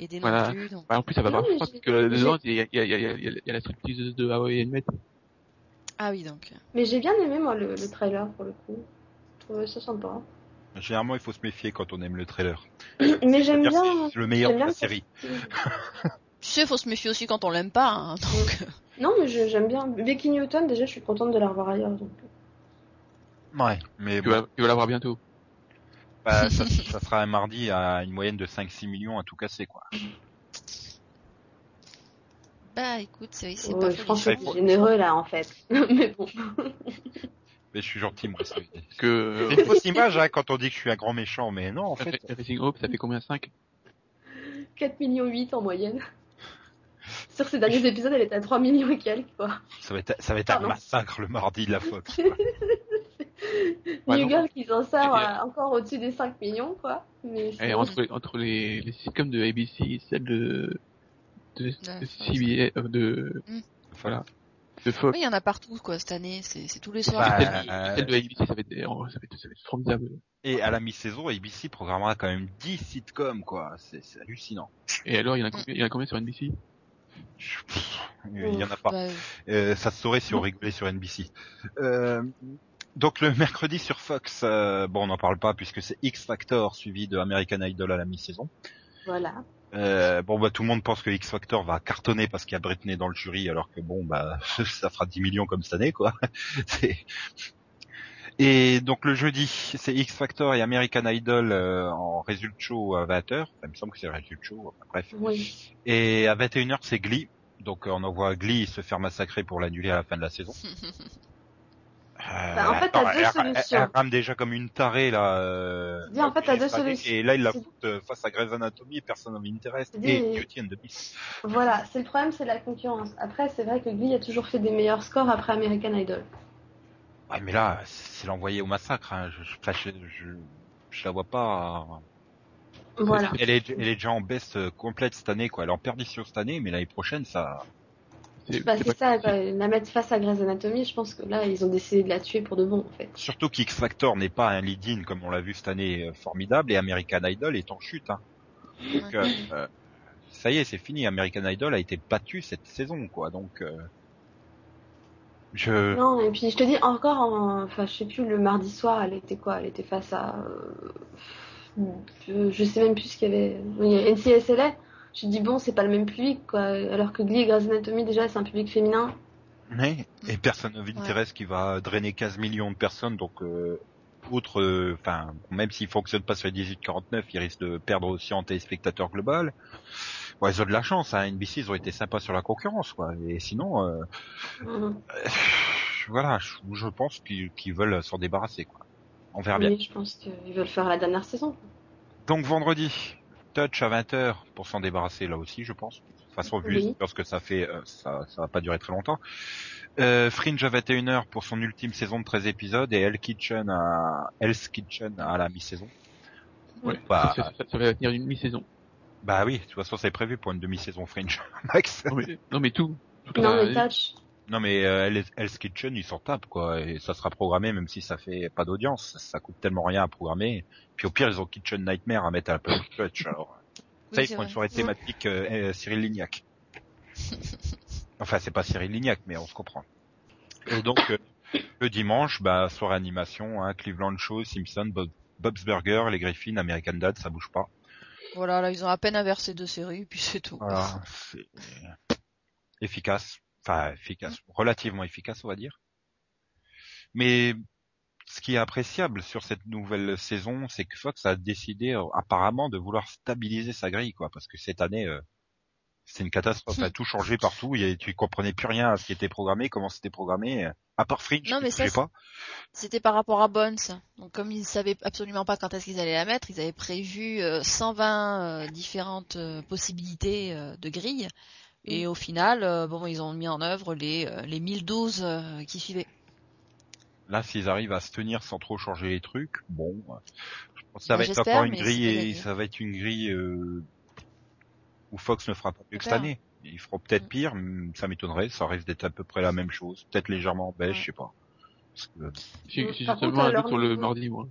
aidés Voilà. non plus. Donc... Bah, en plus, ça va pas parce j'ai- que dedans, il y a, y, a, y, a, y a- il y a la striptease de Hawaii. Ah oui, donc. Mais j'ai bien aimé, moi, le, le trailer, pour le coup. Je trouvais ça sympa. Généralement il faut se méfier quand on aime le trailer. Mais j'aime bien... C'est le meilleur de la série. Tu sais, faut se méfier aussi quand on l'aime pas. Hein, donc... Non, mais je- j'aime bien. Becky Newton, déjà, je suis contente de la revoir ailleurs. Donc. Ouais, mais Tu bon, vas, tu vas la voir bientôt. bah, ça, ça sera un mardi à une moyenne de 5-6 millions à tout casser quoi. Bah écoute, c'est c'est Ouais, pas c'est faut- généreux, là, en fait. mais bon. Mais je suis gentil moi. C'est Que c'est une fausse image hein, quand on dit que je suis un grand méchant, mais non en ça fait. fait- Racing Hope, ça fait combien 5 4 millions 8 en moyenne. Sur ces derniers épisodes, elle était à 3 millions et quelques, quoi. Ça va être, ça va être un massacre le mardi de la Fox. New. Girl qui s'en sort Et à encore au-dessus des 5 millions, quoi. Mais Et entre, entre les, les sitcoms de ABC, celle de, de, Ouais, de. CBS, euh, de, Mm. voilà, de Fox. Oui, il y en a partout, quoi, cette année. C'est c'est tous les soirs. Bah, celle, euh, celle de ABC, ça va être, oh, ça va être, ça va être formidable. Et à la mi-saison, ABC programmera quand même 10 sitcoms quoi. C'est c'est hallucinant. Et alors, il y en a combien, il y en a combien sur NBC Il y en a pas. Bah, Euh, ça se saurait si on rigolait sur NBC. Euh, donc le mercredi sur Fox, euh, bon on n'en parle pas puisque c'est X Factor suivi de American Idol à la mi-saison. Voilà. Euh, bon bah tout le monde pense que X Factor va cartonner parce qu'il y a Britney dans le jury alors que bon bah ça fera 10 millions comme cette année quoi. C'est- et donc le jeudi c'est X Factor et American Idol euh, en Result Show à 20h. Il me semble que c'est le Result Show. enfin, bref. Oui. Et à 21h c'est Glee. Donc on envoie Glee se faire massacrer pour l'annuler à la fin de la saison. Euh, Bah, en fait, t'as deux elle, solutions. elle rame déjà comme une tarée là. Euh, Dis, en fait, t'as deux cette année, solutions. Et là, il la fout euh, face à Grey's Anatomy, personne of Interest Dis- et Beauty and the Beast. Voilà, c'est le problème, c'est la concurrence. Après, c'est vrai que Glee a toujours fait des meilleurs scores après American Idol. Ouais, mais là, c'est l'envoyer au massacre. Hein. Je, je, je, je, je la vois pas. Voilà. Elle est, elle est déjà en baisse euh, complète cette année, quoi. Elle est en perdition cette année, mais l'année prochaine, ça. C'est- Bah, ça, quoi. la mettre face à Grey's Anatomy, je pense que là, ils ont décidé de la tuer pour de bon, en fait. Surtout qu'X Factor n'est pas un lead-in comme on l'a vu cette année euh, formidable et American Idol est en chute. Hein. Donc, euh, euh, ça y est, c'est fini. American Idol a été battu cette saison, quoi. Donc, euh, je. Non, et puis je te dis encore, en... enfin, je sais plus, le mardi soir, elle était quoi? Elle était face à. euh, Je, je sais même plus ce qu'il y avait. NCSLA. Je dis bon, c'est pas le même public, quoi. Alors que Glee et Grey's Anatomy, déjà, c'est un public féminin. Ouais, et personne of Interest qui va drainer 15 millions de personnes, donc euh, outre, euh, enfin, même s'il fonctionne pas sur les 18-49, il risque de perdre aussi en téléspectateur global. Bon, ils ont de la chance, hein. NBC, ils ont été sympas sur la concurrence, quoi. Et sinon, euh, Mhm. voilà, je, je pense qu'ils veulent s'en débarrasser, quoi. On verra bien. Oui, je pense qu'ils veulent faire la dernière saison. Donc vendredi, touch à 20h pour s'en débarrasser là aussi, je pense. De toute façon, vu Oui. parce que ça fait, euh, ça, ça va pas durer très longtemps. Euh, Fringe à 21h pour son ultime saison de 13 épisodes et Hell Kitchen à Hell's Kitchen à la mi-saison. Ouais, Bah, ça, ça- ça va tenir une mi-saison. Bah oui, de toute façon c'est prévu pour une demi-saison Fringe, Max. Non mais, non mais tout. Non, mais Touch. Non mais euh, Hell's- Kitchen ils s'en tapent quoi et ça sera programmé même si ça fait pas d'audience, ça coûte tellement rien à programmer. Puis au pire ils ont Kitchen Nightmare à mettre à la place de Touch alors. Oui, Ça, ils font une soirée thématique euh, euh, Cyril Lignac. enfin, c'est pas Cyril Lignac, mais on se comprend. Et donc, euh, le dimanche, bah, soirée animation, hein, Cleveland Show, Simpson, Bob, Bob's Burger, les Griffins, American Dad, ça bouge pas. Voilà, là, ils ont à peine inversé deux séries, puis c'est tout. Voilà, c'est efficace. Enfin, efficace. Relativement efficace, on va dire. Mais ce qui est appréciable sur cette nouvelle saison, c'est que Fox a décidé euh, apparemment de vouloir stabiliser sa grille, quoi, parce que cette année, euh, c'est une catastrophe. Ça a tout changé partout. A- tu comprenais plus rien à ce qui était programmé, comment c'était programmé. euh, À part Fringe, Non, mais je ça, sais pas. C'était par rapport à Bones. Donc comme ils savaient absolument pas quand est-ce qu'ils allaient la mettre, ils avaient prévu euh, 120 euh, différentes euh, possibilités euh, de grilles. Et au final, euh, bon, ils ont mis en œuvre les, euh, les 1012 euh, qui suivaient. Là, s'ils arrivent à se tenir sans trop changer les trucs, bon, euh, je pense que ça Bah, va être encore une grille et ça va être une grille euh, où Fox ne fera pas mieux que cette année. Ils feront peut-être Mm. pire, mais ça m'étonnerait. Ça risque d'être à peu près la même chose, peut-être légèrement en Ouais. je sais pas. Parce que, J'ai seulement un doute sur le mardi, moi.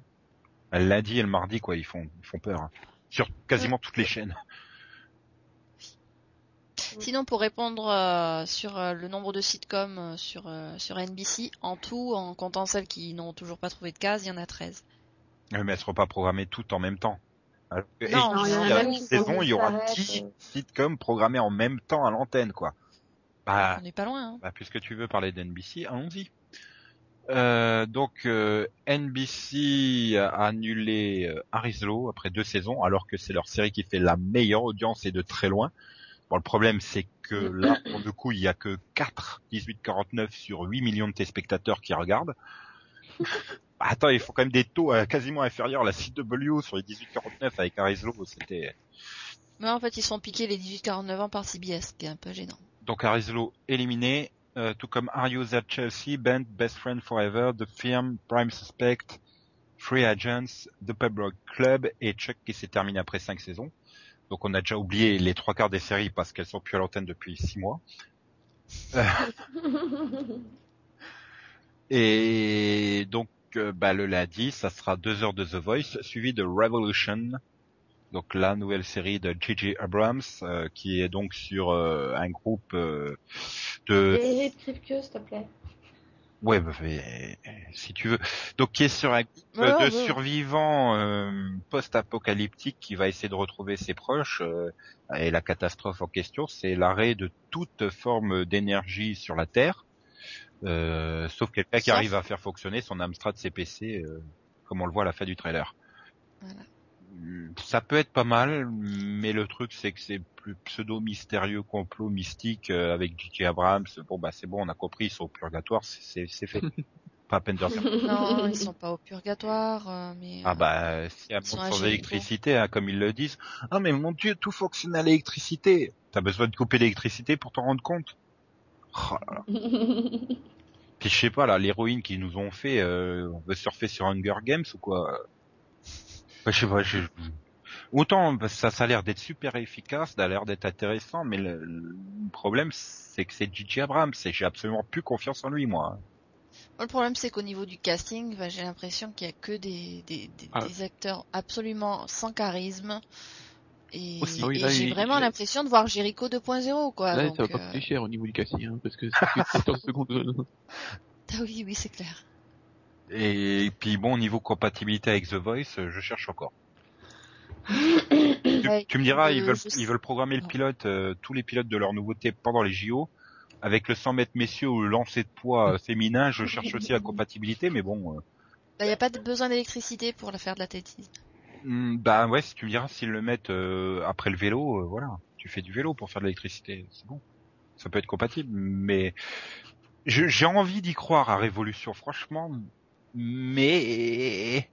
le lundi et le mardi, quoi, ils font, ils font peur. hein. Sur quasiment toutes les chaînes. Sinon, pour répondre euh, sur euh, le nombre de sitcoms euh, sur, euh, sur NBC, en tout, en comptant celles qui n'ont toujours pas trouvé de case, il y en a 13. Ouais, Mais elles seront pas programmées toutes en même temps. Alors que Non, il y en a qui saison, il y aura disparaître, 10 euh. sitcoms programmés en même temps à l'antenne, quoi. Bah, On n'est pas loin. Hein. Bah, puisque tu veux parler d'NBC, allons-y. Euh, donc euh, NBC a annulé euh, Arizlo après deux saisons, alors que c'est leur série qui fait la meilleure audience et de très loin. Bon, le problème c'est que là, pour le coup, il y a que 4 18-49 sur 8 millions de téléspectateurs qui regardent. Bah, attends, il faut quand même des taux euh, quasiment inférieurs à la CW sur les 18-49 avec Arizlo, c'était Mais en fait, ils sont piqués les 18-49 ans par CBS, ce qui est un peu gênant. Donc Arizlo éliminé, euh, tout comme Are You There Chelsea, Band, Best Friend Forever, The Firm, Prime Suspect, Free Agents, The Pub Rock Club et Chuck qui s'est terminé après cinq saisons. Donc on a déjà oublié les trois quarts des séries parce qu'elles sont plus à l'antenne depuis six mois. Euh, et donc bah, le lundi, ça sera deux heures de The Voice suivi de Revolution donc la nouvelle série de J.J. Abrams, euh, qui est donc sur euh, un groupe euh, de... Et Tripke, s'il te plaît. Ouais, bah, mais, si tu veux. Donc qui est sur un groupe de survivants euh, post-apocalyptiques qui va essayer de retrouver ses proches. euh, et la catastrophe en question, c'est l'arrêt de toute forme d'énergie sur la Terre, euh, sauf quelqu'un qui arrive à faire fonctionner son Amstrad CPC, euh, comme on le voit à la fin du trailer. Voilà. Ça peut être pas mal, mais le truc c'est que c'est plus pseudo-mystérieux, complot mystique euh, avec J.J. Abrams. Bon bah c'est bon, on a compris, ils sont au purgatoire, c'est- c'est c'est fait. pas à peine de refaire. Non, ils sont pas au purgatoire, euh, mais. Ah euh, bah si Ils sont monde à sans électricité, hein, comme ils le disent. Ah mais mon dieu, tout fonctionne à l'électricité. T'as besoin de couper l'électricité pour t'en rendre compte? Oh là là. Puis je sais pas là, l'héroïne qu'ils nous ont fait, euh, on veut surfer sur Hunger Games ou quoi? Bah, Je sais pas. Je... Autant bah, ça, ça a l'air d'être super efficace, ça a l'air d'être intéressant, mais le, le problème c'est que c'est J.J. Abrams, et j'ai absolument plus confiance en lui moi. Le problème, c'est qu'au niveau du casting, bah, j'ai l'impression qu'il y a que des, des, des, Ah. des acteurs absolument sans charisme. Et, Aussi. Ah oui, et là, j'ai il- vraiment il- l'impression de voir Jericho 2.0, quoi. Là, donc, ça va pas euh, coûter cher au niveau du casting, hein, parce que c'est plus de 14 secondes. Ah oui, oui, c'est clair. Et puis bon, niveau compatibilité avec The Voice, euh, je cherche encore. Tu, Ouais, tu me diras, euh, ils veulent, je- ils veulent programmer le pilote, euh, tous les pilotes de leur nouveauté pendant les JO. Avec le 100 mètres messieurs ou le lancer de poids féminin, je cherche aussi la compatibilité, mais bon, euh, Il n'y a pas de besoin d'électricité pour la faire de l'athlétisme. Hmm, bah ouais, si tu me diras, s'ils le mettent euh, après le vélo, euh, voilà, tu fais du vélo pour faire de l'électricité, c'est bon. Ça peut être compatible, mais j'ai envie d'y croire à Révolution, franchement, mais...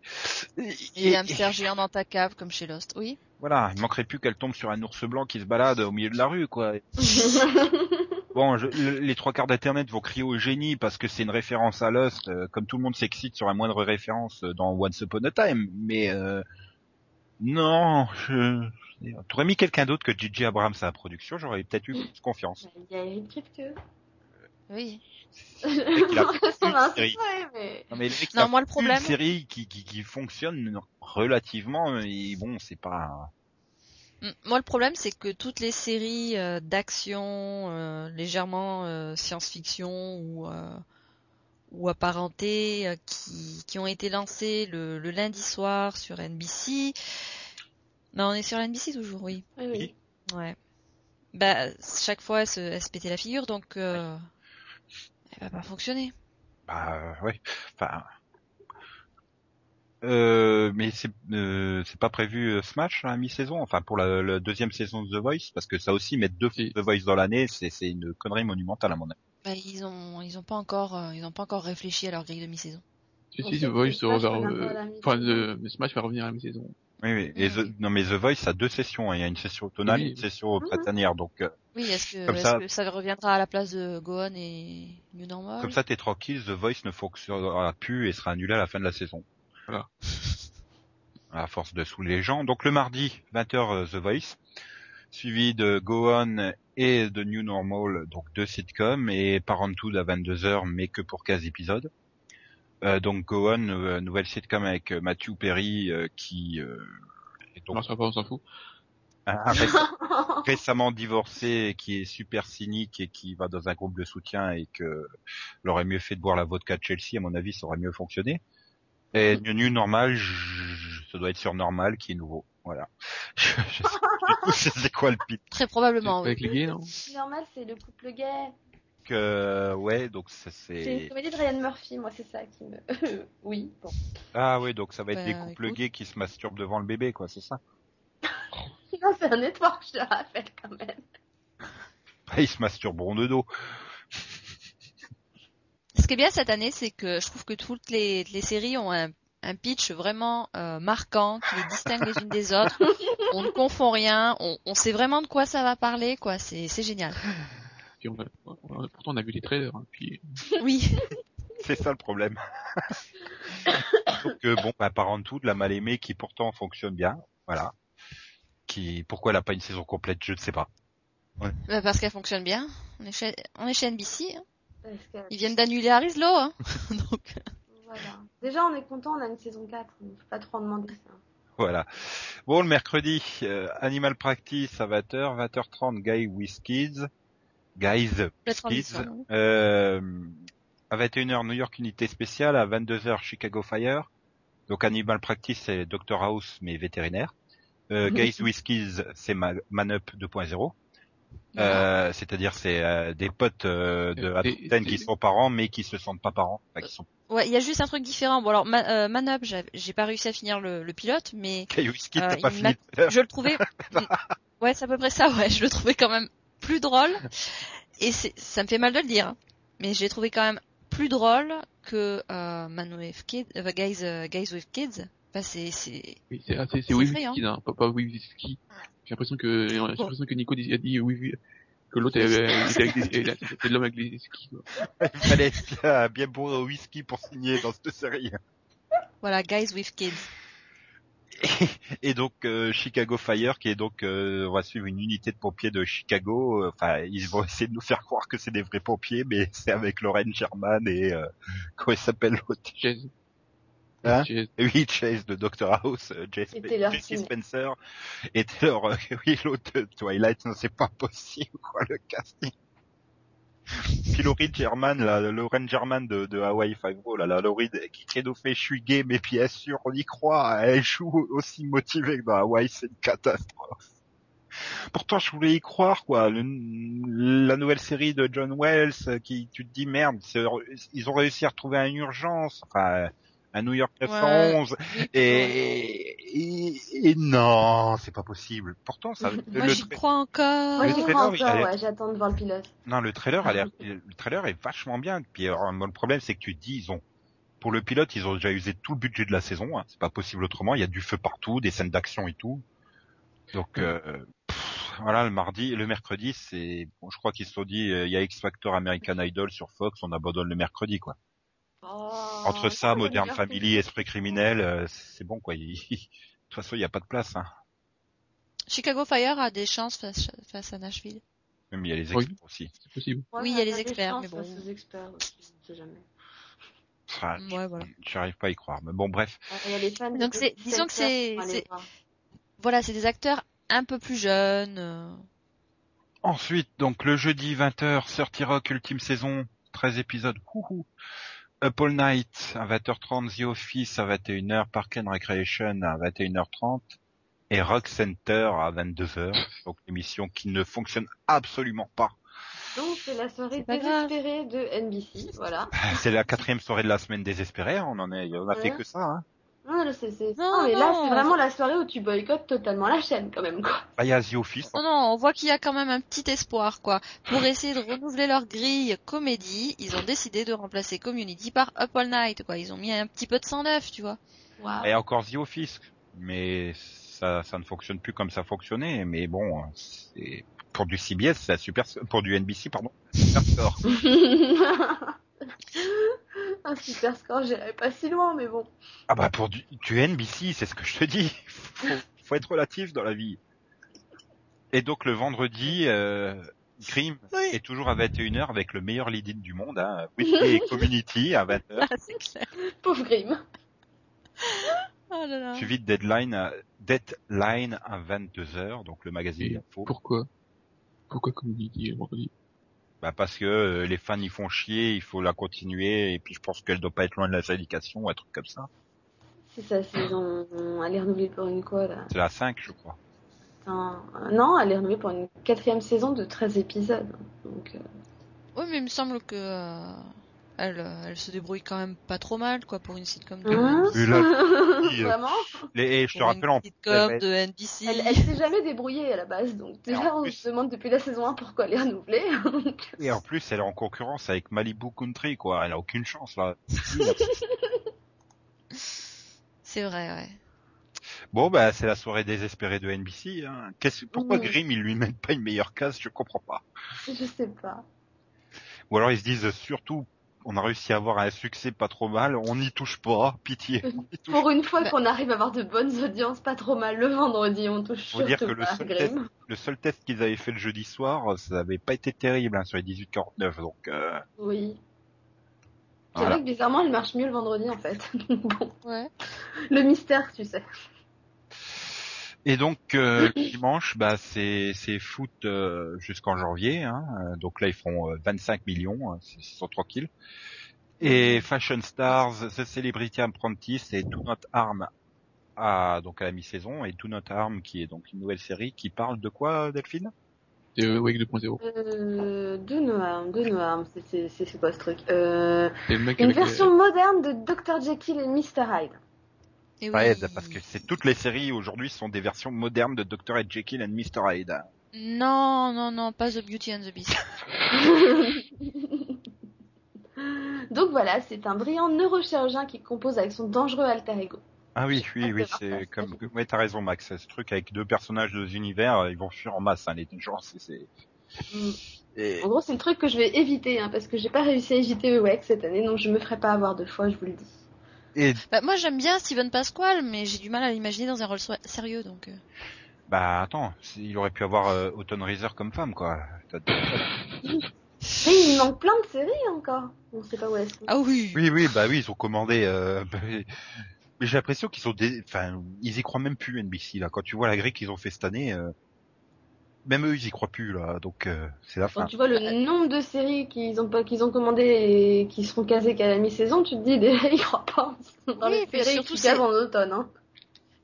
Et hamster géant dans ta cave, comme chez Lost. Oui. Voilà, il manquerait plus qu'elle tombe sur un ours blanc qui se balade au milieu de la rue, quoi. Bon, je- le- les trois quarts d'internet vont crier au génie parce que c'est une référence à Lost, euh, comme tout le monde s'excite sur la moindre référence dans Once Upon a Time, mais euh, non, je... t'aurais mis quelqu'un d'autre que J.J. Abrams à la production, j'aurais peut-être eu plus confiance. Il y a Eric Kripke. Oui. a une série. inspiré, mais... Non, mais Non, a moi, le problème- Une série qui, qui, qui fonctionne relativement, mais bon, c'est pas... Mm. Moi, le problème, c'est que toutes les séries euh, d'action euh, légèrement euh, science-fiction ou euh, ou apparentées euh, qui, qui ont été lancées le, le lundi soir sur NBC. Non, on est sur NBC toujours, oui. Oui, oui. Ouais. Bah, chaque fois, elle se, elle se pétait la figure, donc euh, elle va pas fonctionner. Bah ouais. Enfin. Euh, mais c'est euh, c'est pas prévu euh, ce match à mi-saison, enfin pour la, la deuxième saison de The Voice, parce que ça aussi mettre deux. The Voice dans l'année, c'est c'est une connerie monumentale à mon avis. Bah, ils ont ils ont pas encore euh, ils ont pas encore réfléchi à leur grille de mi-saison. Si, si, The Voice va, euh, enfin, le, Smash va revenir à la mi-saison. Oui, oui. Et The- non mais The Voice, a deux sessions. hein. Il y a une session automnale, Oui. et une session printanière. Donc euh, Oui, est-ce que, est-ce ça- que ça reviendra à la place de Gohan et New Normal? Comme ça, t'es tranquille. The Voice ne fonctionnera plus et sera annulé à la fin de la saison. Voilà. À force de saouler les gens. Donc le mardi, 20h, The Voice, suivi de Go On et de New Normal, donc deux sitcoms, et Parenthood à 22h, mais que pour 15 épisodes. Euh, donc Go On, euh, nouvelle sitcom avec euh, Matthew Perry, euh, qui euh, est donc Non, ça va pas, on s'en fout. un- ré- récemment divorcé, et qui est super cynique et qui va dans un groupe de soutien et que l'aurait mieux fait de boire la vodka de Chelsea, à mon avis, ça aurait mieux fonctionné. Et New New Normal, je- ça doit être sur Normal qui est nouveau. Voilà. Je, je sais, sais quoi le pitch. Très probablement, oui. Avec les gays, non Normal, c'est le couple gay. Euh, ouais, donc ça C'est une c'est. comédie de Ryan Murphy, moi, c'est ça qui me... oui, bon. Ah ouais, donc ça va être Bah, des couples écoute. gays qui se masturbent devant le bébé, quoi, c'est ça. Non, c'est un network, je te rappelle quand même. Ils se masturberont de dos. Ce qui est bien cette année, c'est que je trouve que toutes les, les séries ont un, un pitch vraiment euh, marquant, qui les distingue les unes des autres. On ne confond rien, on, on sait vraiment de quoi ça va parler, quoi. C'est, c'est génial. Puis on a, on a- pourtant on a vu les trailers, hein, puis Oui. C'est ça le problème. Donc euh, bon, bah, Parenthood, la mal aimée qui pourtant fonctionne bien, voilà. Qui, pourquoi elle a pas une saison complète, je ne sais pas. Bah, parce qu'elle fonctionne bien. On est chez, on est chez NBC. hein. Ils viennent d'annuler Arislo, hein. Donc, Voilà. Déjà, on est content, on a une saison 4, donc faut pas trop en demander ça. Voilà. Bon, le mercredi, euh, Animal Practice à 20h, 20h30, Guy with Kids. Guys Kids. Euh, à 21h, New York Unité Spéciale. À 22h, Chicago Fire. Donc Animal Practice, c'est Dr House, mais vétérinaire. Euh, Mhm. Guys with Kids, c'est Ma- Man Up 2.0. Euh, c'est-à-dire c'est euh, des potes euh, de Athènes qui sont parents mais qui se sentent pas parents. Enfin, qui sont Ouais, il y a juste un truc différent. Bon alors, Ma- euh, Man Up, j'ai pas réussi à finir le, le pilote, mais with Kids, Euh, pas il fini je le trouvais. ouais, c'est à peu près ça. Ouais, je le trouvais quand même plus drôle. Et c'est, ça me fait mal de le dire, hein. mais j'ai trouvé quand même plus drôle que euh, Man with Kids, euh, Guys, Guys with Kids. Enfin, c'est, c'est. Oui, c'est, ah, hein, pas, pas oui, whisky. J'ai l'impression que, j'ai l'impression que Nico a dit oui, oui, que l'autre était avec des, c'était l'homme avec les skis, quoi. Il fallait bien, bien bourré au whisky pour signer dans cette série. Voilà, Guys with Kids. Et donc euh, Chicago Fire, qui est donc, euh, on va suivre une unité de pompiers de Chicago. euh, Enfin, ils vont essayer de nous faire croire que c'est des vrais pompiers, mais c'est avec Lorraine German et euh, comment il s'appelle l'autre? Hein. Oui, Chase de Doctor House, euh, Jesse. Spencer et Taylor. euh, oui, l'autre de Twilight. Non, c'est pas possible quoi le casting. Puis Laurie German, là, Lorraine German de, de Hawaii Five-O, là, la Laurie qui, nous fait je suis gay, mais bien sûr, on y croit, elle joue aussi motivée que dans Hawaii, c'est une catastrophe. Pourtant, je voulais y croire, quoi. Le- la nouvelle série de John Wells, euh, qui, tu te dis, merde, c'est- ils ont réussi à retrouver un urgence, enfin, un New York 911, et, et, et non, c'est pas possible. Pourtant, ça, Moi, le, j'y tra- crois encore. Moi, j'y trailer, crois encore, ouais, j'attends de voir le pilote. non, le trailer, a l'air- le trailer est vachement bien. Puis alors, moi, le problème, c'est que tu te dis, ils ont, pour le pilote, ils ont déjà usé tout le budget de la saison. Hein. C'est pas possible autrement. Il y a du feu partout, des scènes d'action et tout. Donc, euh, pff, voilà, le mardi, le mercredi, c'est, bon, je crois qu'ils se sont dit, euh, il y a X Factor American Idol sur Fox, on abandonne le mercredi, quoi. Oh, Entre ça, Modern Family, Esprit criminel, euh, c'est bon, quoi. Il- De toute façon, il n'y a pas de place. Hein. Chicago Fire a des chances face, face à Nashville. Même il y a les Oui. experts aussi. C'est possible. Ouais, Oui, il y a les experts, mais bon. aux experts aussi, on sait jamais. Enfin, Ouais, voilà. J'arrive pas à y croire. Mais bon, bref. Ouais, Il y a les fans de Donc c'est- disons que c'est-. Voilà, c'est des acteurs un peu plus jeunes. euh, Ensuite, donc le jeudi 20h, 30 Rock Ultime Saison, 13 épisodes. Up All Night à 20h30, The Office à 21h, Park and Recreation à 21h30 et Rock Center à 22h. Donc émission qui ne fonctionne absolument pas. Donc c'est la soirée grave. désespérée de NBC, voilà. C'est la quatrième soirée de la semaine désespérée. On en est, on a fait que ça. Hein. Non, là, c'est, c'est... Non, non, mais là, c'est vraiment la soirée où tu boycottes totalement la chaîne, quand même, quoi. Bah, il y a The Office. Non, non, on voit qu'il y a quand même un petit espoir, quoi. Pour essayer de renouveler leur grille comédie, ils ont décidé de remplacer Community par Up All Night, quoi. Ils ont mis un petit peu de sang neuf, tu vois. Waouh. Et encore The Office. Mais ça, ça ne fonctionne plus comme ça fonctionnait. Mais bon, c'est pour du CBS, c'est super, pour du NBC, pardon, super score. Un super score, j'irai pas si loin, mais bon. Ah bah pour du, du NBC, c'est ce que je te dis. Faut, faut être relatif dans la vie. Et donc le vendredi, euh, Grimm est toujours à 21h avec le meilleur lead-in du monde, hein, et Community à 20h, Ah, c'est clair. Pauvre Grimm. Oh là là. suivi de Deadline à, Deadline à 22h, donc le magazine info. Pourquoi? Pourquoi Community le vendredi? Bah parce que euh, les fans y font chier, il faut la continuer, et puis je pense qu'elle doit pas être loin de la syndication ou un truc comme ça. C'est sa saison. Elle est renouvelée pour une quoi, là? C'est la 5, je crois. Euh, Non, elle est renouvelée pour une quatrième saison de 13 épisodes. Donc, euh, Oui, mais il me semble que euh, elle, euh, elle se débrouille quand même pas trop mal, quoi, pour une sitcom de NBC. Et là, oui, euh, Vraiment les- et je te rappelle en une sitcom de NBC. Elle, elle s'est jamais débrouillée à la base, donc déjà on plus- se demande depuis la saison 1 pourquoi elle est renouvelée. Et en plus, elle est en concurrence avec Malibu Country, quoi. Elle a aucune chance, là. C'est vrai, ouais. bon, bah, c'est la soirée désespérée de NBC, hein. Pourquoi Mm. Grimm, ils lui mettent pas une meilleure case, je comprends pas. Je sais pas. Ou alors ils se disent, surtout, on a réussi à avoir un succès pas trop mal, on n'y touche pas, pitié. touche Pour une fois qu'on arrive à avoir de bonnes audiences, pas trop mal le vendredi, on touche Faut dire que le seul Grimm. Le seul test qu'ils avaient fait le jeudi soir, ça avait pas été terrible, hein, sur les 18-49, donc, euh, Oui. C'est Voilà. vrai que bizarrement elle marche mieux le vendredi en fait. Donc bon, Ouais. le mystère, tu sais. Et donc euh, le dimanche, bah c'est c'est foot euh, jusqu'en janvier. Hein. Euh, Donc là ils feront euh, 25 millions, hein, ils sont tranquilles. Et Fashion Stars, The Celebrity Apprentice et Do Not Harm à donc à la mi-saison et Do Not Harm qui est donc une nouvelle série qui parle de quoi Delphine? Euh, Wake 2.0. Euh, de Noam, de Noam, c'est- c'est c'est- c'est quoi ce truc euh, Une version moderne de Dr Jekyll et Mr Hyde. Et Ça oui. aide parce que c'est toutes les séries aujourd'hui sont des versions modernes de Dr. Jekyll and Mr. Hyde. Non, non, non, pas The Beauty and the Beast. Donc voilà, c'est un brillant neurochirurgien qui compose avec son dangereux alter ego. Ah oui, oui, oui, c'est c'est comme, c'est ouais, t'as raison, Max. Ce truc avec deux personnages de deux univers, ils vont fuir en masse, hein, les gens, c'est, c'est... Mm. Et- En gros, c'est le truc que je vais éviter, hein, parce que j'ai pas réussi à éviter EWEX cette année, donc je me ferai pas avoir deux fois, je vous le dis. Et, Bah, moi j'aime bien Steven Pasquale, mais j'ai du mal à l'imaginer dans un rôle so- sérieux, donc. euh. bah, attends, il aurait pu avoir euh, Autumn Reeser comme femme, quoi. Mais il manque plein de séries encore. On sait pas où elles sont. Ah oui. Oui, oui, bah oui, ils ont commandé, euh, mais j'ai l'impression qu'ils sont des, enfin, ils y croient même plus, NBC, là. Quand tu vois la grille qu'ils ont fait cette année, euh, même eux, ils y croient plus, là. Donc, euh, c'est la Quand fin. tu vois le nombre de séries qu'ils ont pas, qu'ils ont commandées et qui seront casées qu'à la mi-saison, tu te dis déjà ils croient pas dans Oui, les mais séries surtout, qui c'est- casent en automne. Hein.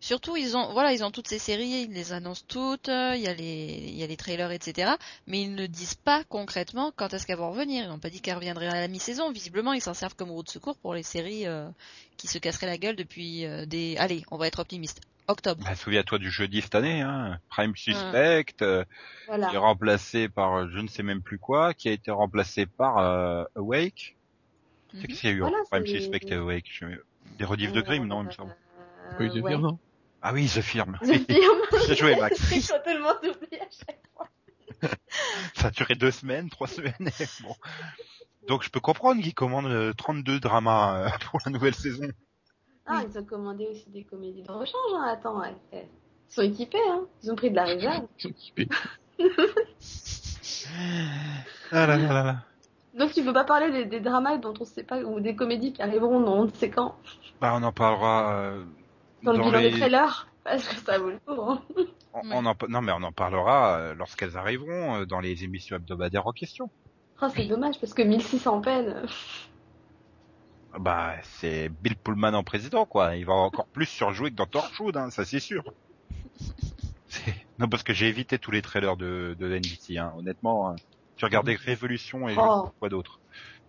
Surtout, ils ont, voilà, ils ont toutes ces séries, ils les annoncent toutes, il y a les, il y a les trailers, etc. Mais ils ne disent pas concrètement quand est-ce qu'elles vont revenir. Ils n'ont pas dit qu'elles reviendraient à la mi-saison. Visiblement, ils s'en servent comme roue de secours pour les séries euh, qui se casseraient la gueule depuis euh, des, allez, on va être optimiste, octobre. Bah, souviens-toi du jeudi cette année, hein. Prime Suspect, euh, Voilà. qui est remplacé par euh, je ne sais même plus quoi, qui a été remplacé par euh, Awake. C'est Mhm. qu'est-ce qu'il y a eu Voilà, en Prime c'est- Suspect et Awake je... Des rediffs de Grimm, non, il me semble. Euh, Pas eu de ouais. dire, non? Ah oui, The Firm. The Firm. J'ai joué, Max. J'ai totalement oublié à chaque fois. Ça a duré deux semaines, trois semaines. et bon. Donc je peux comprendre qu'ils commandent euh, 32 dramas euh, pour la nouvelle saison. Ah, ils ont commandé aussi des comédies de rechange, hein. Attends, ouais. Ils sont équipés, hein. Ils ont pris de la réserve. Ils sont équipés. Ah là là là là. Donc tu peux pas parler des, des dramas dont on sait pas, ou des comédies qui arriveront dans on ne sait quand, Bah on en parlera euh, dans le bilan les... des trailers. Parce que ça vaut le coup, hein. on, on en... Non mais on en parlera euh, lorsqu'elles arriveront euh, dans les émissions hebdomadaires en question. Oh, c'est dommage parce que 1600 peines. Bah c'est Bill Pullman en président quoi. Il va encore plus surjouer que dans Torchwood, hein, ça c'est sûr. Non parce que j'ai évité tous les trailers de, de NBC, hein. honnêtement. hein. Tu regardais Révolution et Oh. quoi d'autre?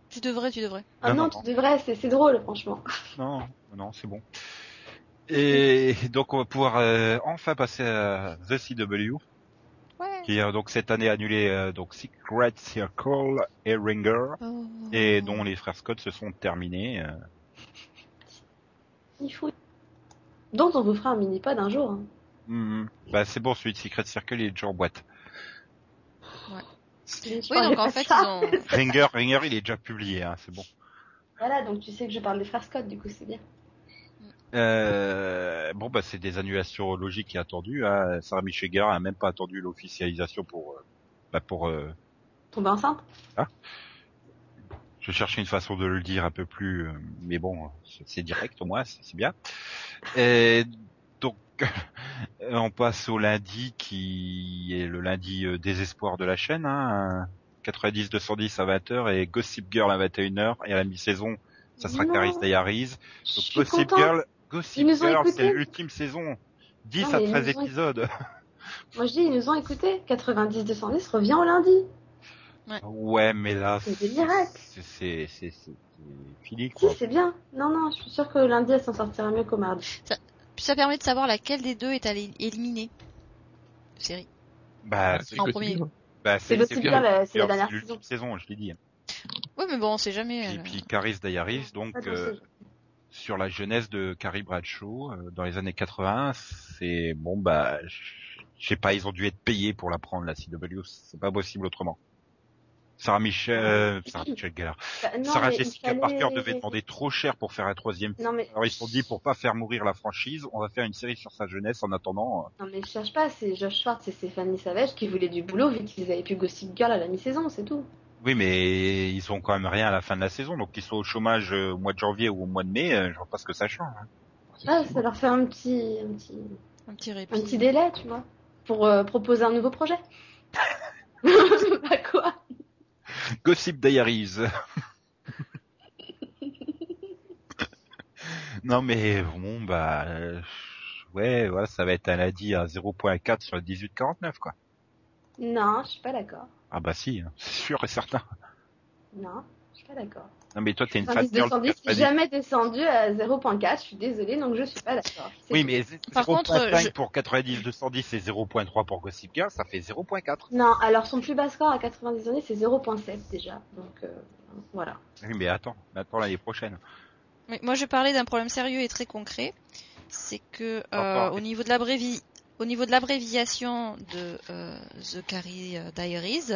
Tu devrais, tu devrais. Ah Non, non, non, tu devrais, c'est drôle, franchement. Non, non, c'est bon. Et donc on va pouvoir euh, enfin passer à The CW, Ouais. qui a donc cette année annulé euh, donc Secret Circle et Ringer, Oh. Et dont les frères Scott se sont terminés. euh. Il faut. Dont on vous fera un mini-pod un jour. hein. Mhm. Bah c'est bon, celui de Secret Circle il est déjà en boîte. Je Oui, donc en fait, ça. ils ont, Ringer, Ringer il est déjà publié, hein, c'est bon. Voilà, donc tu sais que je parle des frères Scott, du coup, c'est bien. Euh, bon bah c'est des annulations logiques et attendues. Hein. Sarah Micheger a même pas attendu l'officialisation pour euh, bah, pour euh, Tomber enceinte Je cherchais une façon de le dire un peu plus, euh, mais bon, c'est- direct au moins, c'est bien. Et donc, on passe au lundi qui est le lundi euh, désespoir de la chaîne, hein, 90-210 à 20h et Gossip Girl à 21h et à la mi-saison, ça sera. Caris Diaries. Donc Gossip content. Girl, Gossip Girl, c'est l'ultime saison. 10 Non, à mais ils 13 nous ont épisodes. Moi, je dis, ils nous ont écoutés. 90-210 revient au lundi. Ouais, mais là, C'est des miracles. c'est c'est c'est c'est fini Si, quoi. c'est bien. Non, non, je suis sûre que lundi, elle s'en sortira mieux qu'au mardi. Puis ça permet de savoir laquelle des deux est allée éliminer. Série. Bah, Ah, c'est en premier. Bah, C'est Gossip bien. Euh, c'est la dernière saison. je l'ai dit. Ouais, mais bon, on sait jamais. Puis, elle. puis Caris Diaries, donc Pas de euh, sur la jeunesse de Carrie Bradshaw euh, dans les années 80, c'est bon bah je je sais pas, ils ont dû être payés pour la prendre la CW, c'est pas possible autrement. Sarah Michel, euh, Sarah Michel Gellar. Bah, non, Sarah Jessica fallait- Parker devait demander trop cher pour faire un troisième film. Non, mais, Alors ils se sont dit pour pas faire mourir la franchise, on va faire une série sur sa jeunesse en attendant. euh, non, mais je cherche pas, c'est Josh Schwartz et Stéphanie Savage qui voulaient du boulot vu qu'ils avaient pu Gossip Girl à la mi-saison, c'est tout. Oui, mais ils ont quand même rien à la fin de la saison, donc qu'ils soient au chômage euh, au mois de janvier ou au mois de mai, euh, je vois pas ce que ça change. hein. Ah, ça leur fait un petit, un petit, Un petit répit. Un petit délai, tu vois, pour euh, proposer un nouveau projet. Gossip Diaries. non mais bon bah euh, ouais voilà ça va être un lundi à 0.4 sur le 1849 quoi. Non, je suis pas d'accord. Ah bah si, hein, c'est sûr et certain. Non, je suis pas d'accord. Non mais toi t'es une fan girl 210 de n'est 90. jamais descendu à 0.4, je suis désolée, donc je suis pas d'accord. Oui mais Par contre, 0.5 je- pour 90 210 et 0.3 pour Gossip Girl, ça fait 0.4. Non, alors son plus bas score à 90 années, c'est 0.7 déjà. Donc euh, voilà. Oui mais attends, attends l'année prochaine. Mais moi, je parlais d'un problème sérieux et très concret. C'est que euh, au niveau de au niveau de l'abréviation de euh, The Carrie euh, Diaries,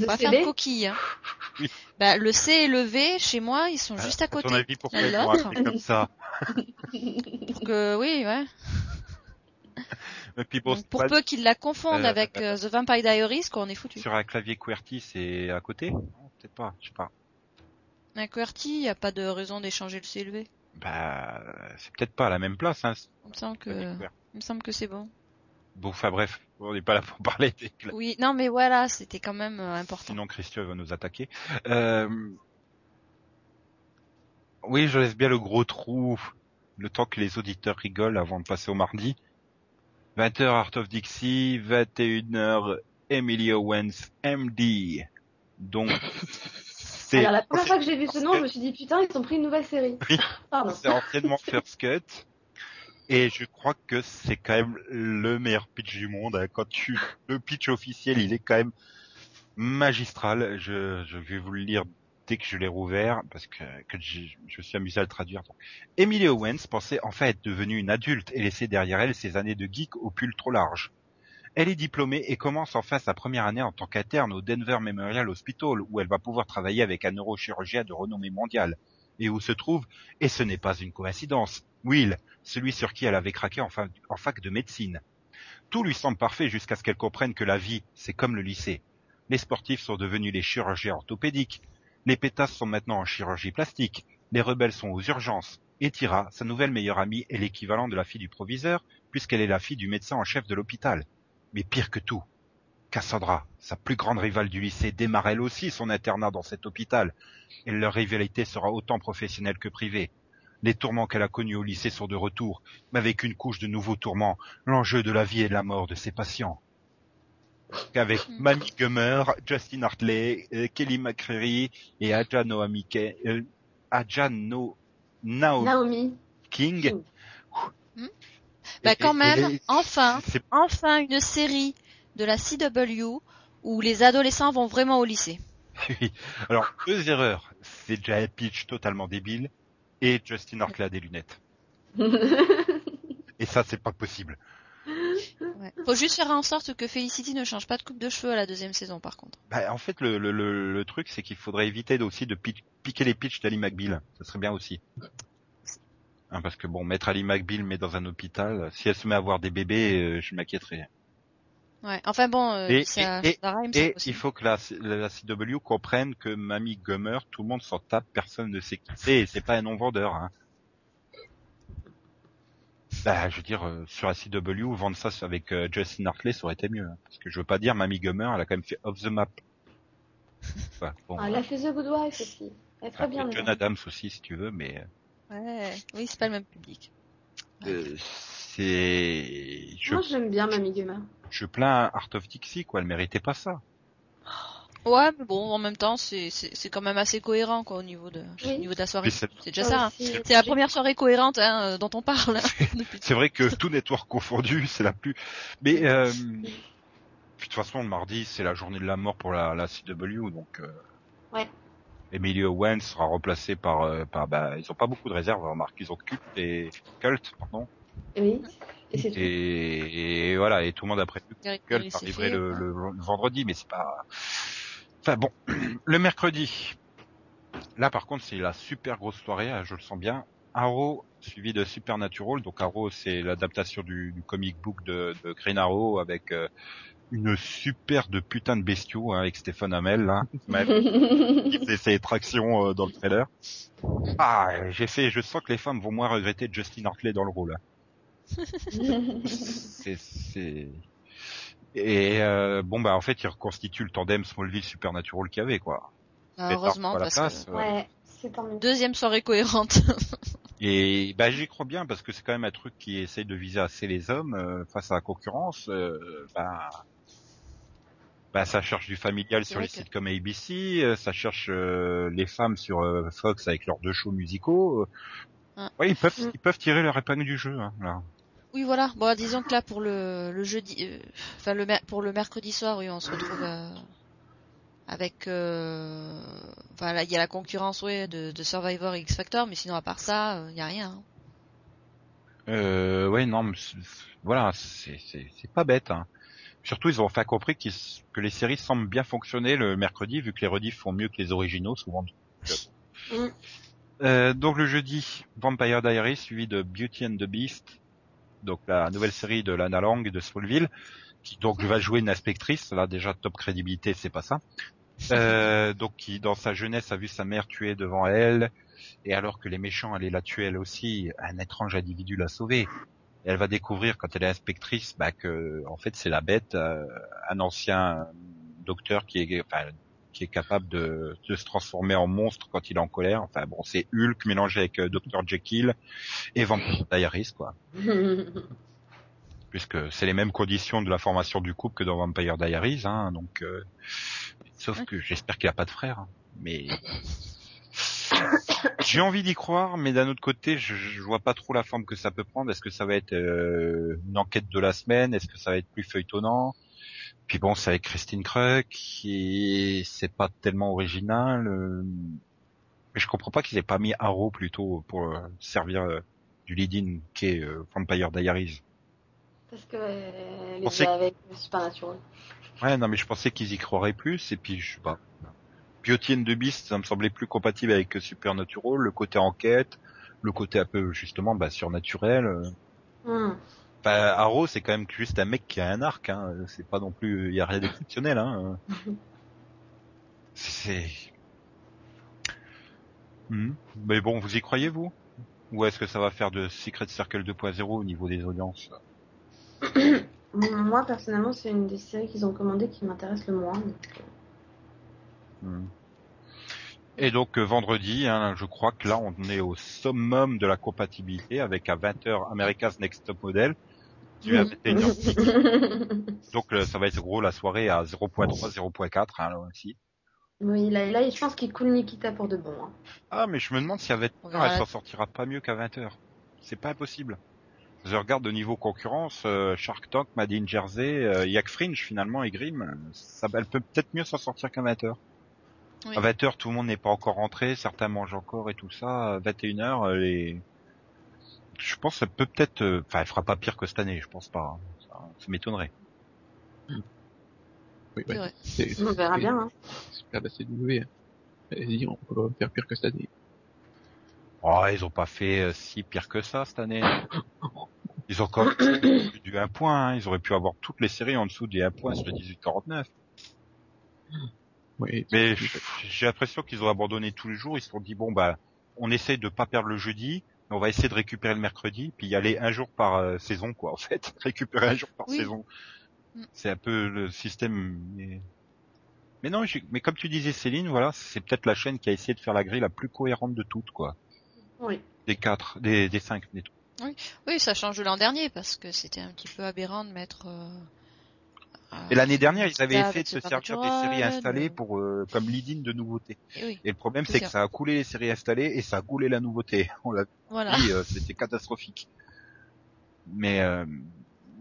The pas CD? faire de coquille. Hein. Oui. Bah, le C et le V, chez moi, ils sont juste à À côté. ton avis pourquoi ils appelé comme ça Donc, euh, oui, ouais. Et puis bon, Donc, pour pas- peu qu'ils la confondent Euh, avec euh, The Vampire Diaries, qu'on est foutu. sur un clavier QWERTY c'est à côté? Non, Peut-être pas, je sais pas. Un QWERTY, y a pas de raison d'échanger le C et le V. Bah c'est peut-être pas à la même place hein. Il me semble que, il me semble que c'est bon. Bon enfin bref, on n'est pas là pour parler des claviers. Oui, non, mais voilà, c'était quand même euh, important. Sinon Christian va nous attaquer. Euh... Oui, je laisse bien le gros trou, le temps que les auditeurs rigolent avant de passer au mardi. 20h Art of Dixie, 21h Emily Owens MD. Donc, c'est Alors la première fois que j'ai vu ce nom, je me suis dit putain, ils ont pris une nouvelle série. Oui. Pardon. c'est anciennement First Cut. Et je crois que c'est quand même le meilleur pitch du monde. hein. Quand tu, le pitch officiel, il est quand même magistral. Je, je vais vous le lire dès que je l'ai rouvert parce que, que je me suis amusé à le traduire. Emily Owens pensait enfin être devenue une adulte et laisser derrière elle ses années de geek au pull trop large. Elle est diplômée et commence enfin sa première année en tant qu'interne au Denver Memorial Hospital où elle va pouvoir travailler avec un neurochirurgien de renommée mondiale et où se trouve, et ce n'est pas une coïncidence, Will, celui sur qui elle avait craqué en, fa- en fac de médecine. Tout lui semble parfait jusqu'à ce qu'elle comprenne que la vie, c'est comme le lycée. Les sportifs sont devenus les chirurgiens orthopédiques, les pétasses sont maintenant en chirurgie plastique, les rebelles sont aux urgences, et Tira, sa nouvelle meilleure amie, est l'équivalent de la fille du proviseur, puisqu'elle est la fille du médecin en chef de l'hôpital. Mais pire que tout, Cassandra, sa plus grande rivale du lycée, démarre elle aussi son internat dans cet hôpital, et leur rivalité sera autant professionnelle que privée. Les tourments qu'elle a connus au lycée sont de retour, mais avec une couche de nouveaux tourments, l'enjeu de la vie et de la mort de ses patients. Qu'avec Mm. Mamie Gummer, Justin Hartley, euh, Kelly McCreary et Aja Noami euh, Aja No Naomi Naomi. King. Bah Et- quand et- même, et- enfin, enfin une série de la CW où les adolescents vont vraiment au lycée. Oui. Alors, deux erreurs. C'est déjà un pitch totalement débile et Justin Hartley a des lunettes. Et ça, c'est pas possible. Ouais. Faut juste faire en sorte que Felicity ne change pas de coupe de cheveux à la deuxième saison par contre. Bah, en fait, le, le, le, le truc, c'est qu'il faudrait éviter aussi de pi- piquer les pitchs d'Ali McBeal. Ça serait bien aussi. Hein, parce que bon, mettre Ali McBeal mais dans un hôpital, si elle se met à avoir des bébés, euh, je m'inquiéterais. Ouais. Enfin bon, euh, Et- ça, et- ça il faut que la, CW comprenne que Mamie Gummer, tout le monde s'en tape, personne ne sait qui c'est, et c'est pas un non-vendeur. Hein. Bah, je veux dire, euh, sur la CW, vendre ça avec euh, Justin Hartley, ça aurait été mieux. hein. Parce que je veux pas dire, Mamie Gummer, elle a quand même fait Off the Map. Enfin, bon, Ah, elle a fait The Good Wife aussi. Elle est très bien. John. Adams aussi, si tu veux, mais Ouais. Oui, c'est pas le même public. euh, c'est... Je, Moi j'aime bien Mamie Gummer. je plains Art of Dixie, quoi, elle méritait pas ça. Ouais, mais bon, en même temps, c'est c'est c'est quand même assez cohérent quoi au niveau de au niveau de la soirée. C'est- déjà ça. hein. C'est la première soirée cohérente hein, euh, dont on parle. depuis- C'est vrai que tout network confondu, c'est la plus. Mais euh, puis, de toute façon, le mardi, c'est la journée de la mort pour la, la CW, donc. Euh, Ouais. Emily Owens sera remplacée par, euh, par bah, ils ont pas beaucoup de réserves, remarque, ils ont Cult et Cult, pardon. Oui. Et c'est tout. Et, et voilà, et tout le monde a prévu que Henry s'est arriverait fait, le, le- le vendredi, mais c'est pas. Enfin bon, le mercredi. Là, par contre, c'est la super grosse soirée, hein, je le sens bien. Arrow suivi de Supernatural. Donc Arrow, c'est l'adaptation du, du comic book de, de Green Arrow avec euh, une super de putain de bestiaux hein, avec Stephen Amell là, Même qui fait ses tractions euh, dans le trailer. Ah, j'ai fait, je sens que les femmes vont moins regretter Justin Hartley dans le rôle. hein. C'est c'est et euh, bon bah en fait il reconstitue le tandem Smallville Supernatural qu'il y avait quoi. Ah, heureusement, parce place, que ouais. ouais, c'est tant mieux. deuxième soirée cohérente. Et bah j'y crois bien parce que c'est quand même un truc qui essaye de viser assez les hommes euh, face à la concurrence. euh, bah, bah ça cherche du familial sur les que- sites comme ABC, euh, ça cherche euh, les femmes sur euh, Fox avec leurs deux shows musicaux. euh. Ah. Ouais, ils peuvent Mm. ils peuvent tirer leur épingle du jeu. Hein, là. Oui, voilà. Bon, disons que là, pour le, le jeudi, euh, enfin le mer- pour le mercredi soir, oui, on se retrouve euh, avec, euh, enfin là, il y a la concurrence, ouais, de, de Survivor et X Factor, mais sinon à part ça, il y a rien. hein. Euh, ouais, non, mais voilà, c'est c'est c'est pas bête. Hein. Surtout, ils ont enfin compris que les séries semblent bien fonctionner le mercredi, vu que les rediffs font mieux que les originaux souvent. Mm. Euh, donc le jeudi, Vampire Diaries suivi de Beauty and the Beast, donc la nouvelle série de Lana Lang de Smallville, qui donc va jouer une inspectrice. Là déjà top crédibilité, c'est pas ça. Euh, donc qui dans sa jeunesse a vu sa mère tuée devant elle, et alors que les méchants allaient la tuer elle aussi, un étrange individu l'a sauvée. Et elle va découvrir quand elle est inspectrice, bah que en fait c'est la bête, euh, un ancien docteur qui est, enfin, qui est capable de, de se transformer en monstre quand il est en colère. Enfin bon, c'est Hulk mélangé avec euh, Dr Jekyll et Vampire Diaries quoi, puisque c'est les mêmes conditions de la formation du couple que dans Vampire Diaries, hein, donc. euh, sauf que j'espère qu'il a pas de frère, hein. mais j'ai envie d'y croire, mais d'un autre côté, je, je vois pas trop la forme que ça peut prendre. Est-ce que ça va être euh, une enquête de la semaine? Est-ce que ça va être plus feuilletonnant? Puis bon, c'est avec Christine Krug, et c'est pas tellement original. euh, mais je comprends pas qu'ils aient pas mis Arrow plutôt pour euh, servir euh, du lead-in qui est euh, Vampire Diaries. Parce que euh, les sait- avec Supernatural. Ouais, non, mais je pensais qu'ils y croiraient plus, et puis je sais pas. Beauty and the Beast, ça me semblait plus compatible avec Supernatural, le côté enquête, le côté un peu justement bah, surnaturel. euh. Mm. Enfin, Arrow, c'est quand même juste un mec qui a un arc, hein. C'est pas non plus, il y a rien d'exceptionnel, hein. C'est. Hmm. Mais bon, vous y croyez vous? Ou est-ce que ça va faire de Secret Circle 2.0 au niveau des audiences? Moi, personnellement, c'est une des séries qu'ils ont commandées qui m'intéresse le moins. donc, euh, Hmm. Et donc euh, vendredi, hein, je crois que là on est au summum de la compatibilité avec à 20h America's Next Top Model du à 21h. Donc euh, ça va être gros la soirée à 0.3, 0.4 hein, là aussi. oui, là, là, je pense qu'il coule Nikita pour de bon. hein. Ah mais je me demande si à 20h On verra elle la- s'en sortira pas mieux qu'à 20h. C'est pas impossible. Je regarde au niveau concurrence, euh, Shark Tank, Made in Jersey, euh, Yak Fringe finalement et Grimm, ça, elle peut peut-être mieux s'en sortir qu'à 20h. Oui. À 20h, tout le monde n'est pas encore rentré, certains mangent encore et tout ça. À 21h, euh, les... je pense que ça peut peut-être... euh, Enfin, elle fera pas pire que cette année, je pense pas. hein. Ça, ça m'étonnerait. Oui, C'est ouais. vrai. C'est- On verra bien. Hein. C'est super la CW. hein. Allez-y, on peut pas faire pire que cette année. Oh, ils ont pas fait euh, si pire que ça cette année. Ils ont quand même du 1 point, hein. ils auraient pu avoir toutes les séries en dessous des 1 point sur le 18-49. Ouais, Mais j'ai l'impression qu'ils ont abandonné tous les jours, ils se sont dit bon bah on essaye de pas perdre le jeudi, on va essayer de récupérer le mercredi, puis y aller un jour par euh, saison quoi en fait, récupérer un jour par Oui. saison. Mm. C'est un peu le système. Mais, mais non, mais comme tu disais Céline, voilà, c'est peut-être la chaîne qui a essayé de faire la grille la plus cohérente de toutes quoi, Oui. des quatre, des, des cinq. Des... Oui, ça change de l'an dernier parce que c'était un petit peu aberrant de mettre. euh, Et l'année dernière, ils avaient essayé de se servir des séries installées pour euh, comme lead-in de nouveautés. et oui, Et le problème, C'est que ça. a coulé les séries installées et ça a coulé la nouveauté. On l'a voilà. Oui, euh, c'était catastrophique. Mais euh,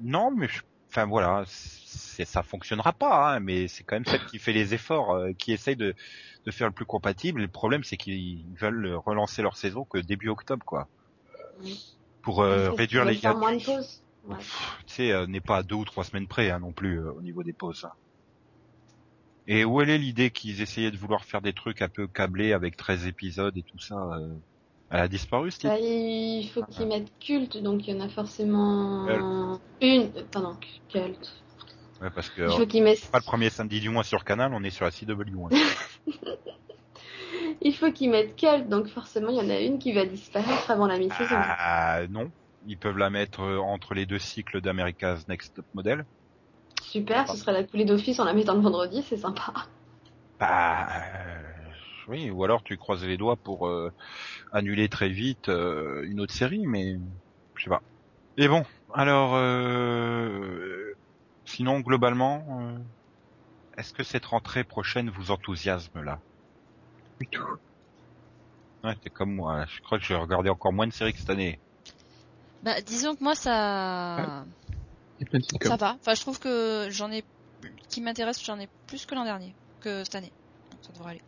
non, mais enfin voilà, ça fonctionnera pas, hein, mais c'est quand même celle qui fait les efforts, qui essaye de de faire le plus compatible. Le problème, c'est qu'ils veulent relancer leur saison que début octobre, quoi, Oui. pour réduire les faire gars. moins de pauses. Ouais. Tu sais, euh, n'est pas à deux ou trois semaines près hein, non plus euh, au niveau des pauses. hein. Et où elle est l'idée qu'ils essayaient de vouloir faire des trucs un peu câblés avec 13 épisodes et tout ça euh, Elle a disparu, cette Bah, il faut qu'ils mettent culte, donc il y en a forcément une. euh, Pardon, culte. Ouais, parce que Il faut qu'ils mettent. pas le premier samedi du mois sur Canal, on est sur la CW. hein. Il faut qu'ils mettent culte, donc forcément il y en a une qui va disparaître avant la mi-saison. Ah non, Ils peuvent la mettre euh, entre les deux cycles d'America's Next Top Model. Super, ce serait la coulée d'office en la mettant le vendredi, c'est sympa. Bah, euh, oui, ou alors tu croises les doigts pour euh, annuler très vite euh, une autre série, mais je sais pas. Et bon, alors, euh, sinon globalement, euh, est-ce que cette rentrée prochaine vous enthousiasme là? Du tout. Ouais, t'es comme moi. Je crois que j'ai regardé encore moins de séries que cette année. Bah, disons que moi, ça, a ça va. Enfin, je trouve que j'en ai, qui m'intéresse, j'en ai plus que l'an dernier, que cette année. Donc, ça devrait aller.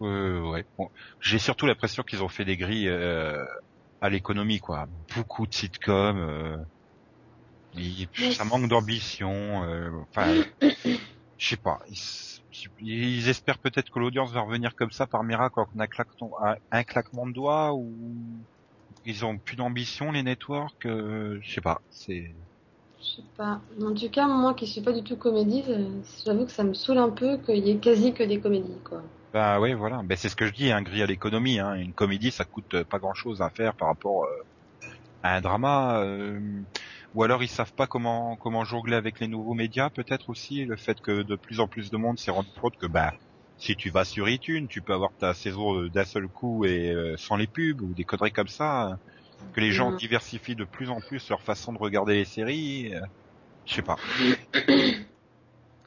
Euh, ouais. Bon. J'ai surtout l'impression qu'ils ont fait des grilles euh, à l'économie, quoi. Beaucoup de sitcoms. Euh, Mais ça manque d'ambition. euh, Enfin, je sais pas. Ils, ils espèrent peut-être que l'audience va revenir comme ça par miracle claquement, un- un claquement de doigts ou ils ont plus d'ambition les networks. euh, je sais pas. C'est Je sais pas. En tout cas, moi qui suis pas du tout comédie, euh, j'avoue que ça me saoule un peu qu'il y ait quasi que des comédies, quoi. Bah ouais, voilà. Ben c'est ce que je dis, un grille à l'économie. Hein. Une comédie, ça coûte pas grand-chose à faire par rapport euh, à un drama. euh, Ou alors ils savent pas comment comment jongler avec les nouveaux médias, peut-être aussi le fait que de plus en plus de monde s'est rendu compte que bah si tu vas sur iTunes, tu peux avoir ta saison euh, d'un seul coup et euh, sans les pubs ou des conneries comme ça. Que les gens Mhm. diversifient de plus en plus leur façon de regarder les séries. euh, Je sais pas.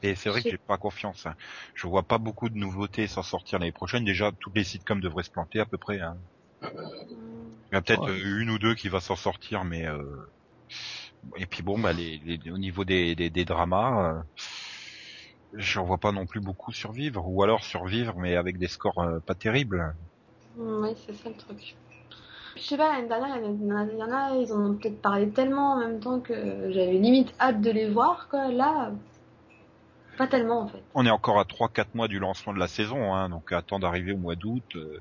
Et c'est vrai que j'ai pas confiance. hein. Je vois pas beaucoup de nouveautés s'en sortir l'année prochaine. Déjà, tous les sitcoms devraient se planter à peu près. hein. Il y en a peut-être Ouais. une ou deux qui va s'en sortir, mais euh... et puis bon, bah les, les- au niveau des, des, des dramas, euh... j'en vois pas non plus beaucoup survivre, ou alors survivre mais avec des scores euh, pas terribles. Oui, c'est ça le truc. Je sais pas, l'année dernière, il y en a- ils en ont peut-être parlé tellement en même temps que j'avais limite hâte de les voir, quoi. Là, pas tellement, en fait. On est encore à 3-4 mois du lancement de la saison, hein, donc attends d'arriver au mois d'août. euh,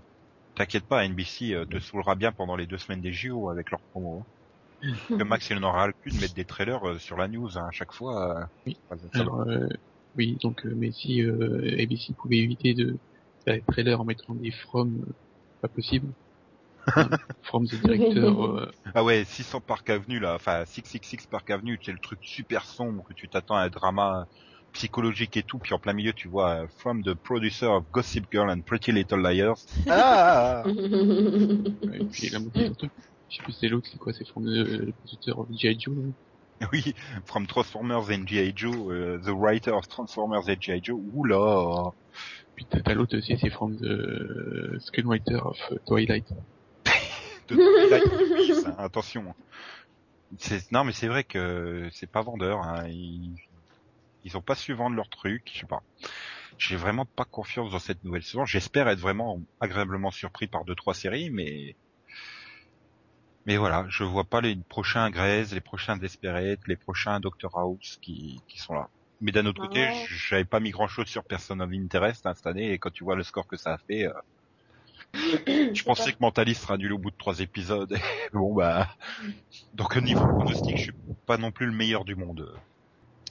T'inquiète pas, NBC euh, te saoulera bien pendant les deux semaines des JO avec leur promo. hein. Le Max, il en aura le cul de mettre des trailers euh, sur la news hein, à chaque fois. euh. Oui. Alors, euh, oui, donc, euh, mais si euh, ABC pouvait éviter de faire des trailers en mettant des from, euh, pas possible. From the director, euh, Ah ouais, 600 Park Avenue là, enfin 666 Park Avenue, c'est le truc super sombre que tu t'attends à un drama psychologique et tout, puis en plein milieu tu vois From the producer of Gossip Girl and Pretty Little Liars. Ah et puis la moitié. Je sais plus c'est l'autre, c'est quoi, c'est from the, le producteur of G.I. Joe. oui, From Transformers and G.I. Joe, euh, the writer of Transformers and G.I. Joe. Oula Puis t'as l'autre aussi, c'est from the screenwriter of Twilight. de Twilight hein, attention. Non mais c'est vrai que c'est pas vendeur, hein. ils... ils ont pas su vendre leur truc, je sais pas. J'ai vraiment pas confiance dans cette nouvelle saison. J'espère être vraiment agréablement surpris par deux trois séries, mais mais voilà, je vois pas les prochains Grey's, les prochains Desperate, les prochains Doctor House qui, qui sont là. Mais d'un autre côté, ouais. j'avais pas mis grand chose sur Person of Interest hein, cette année, et quand tu vois le score que ça a fait, euh, je pensais que Mentalist sera nul au bout de trois épisodes. bon bah, donc au niveau pronostic, je suis pas non plus le meilleur du monde.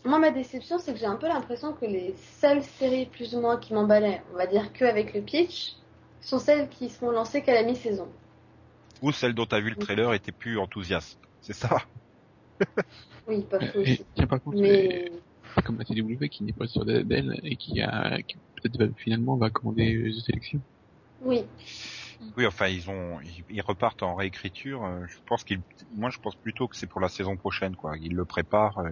Moi, ma déception, c'est que j'ai un peu l'impression que les seules séries plus ou moins qui m'emballaient, on va dire que avec le pitch, sont celles qui seront lancées qu'à la mi-saison. Ou celle dont t'as vu le trailer était plus enthousiaste. C'est ça. Oui, pas faux tiens, par contre, Mais comme la TW qui n'est pas sur d'elle et qui a, qui peut-être va- finalement va commander euh, The Selection. oui, Oui, enfin ils ont, ils, repartent en réécriture. euh, Je pense qu'ils, moi je pense plutôt que c'est pour la saison prochaine quoi. Ils le préparent. euh.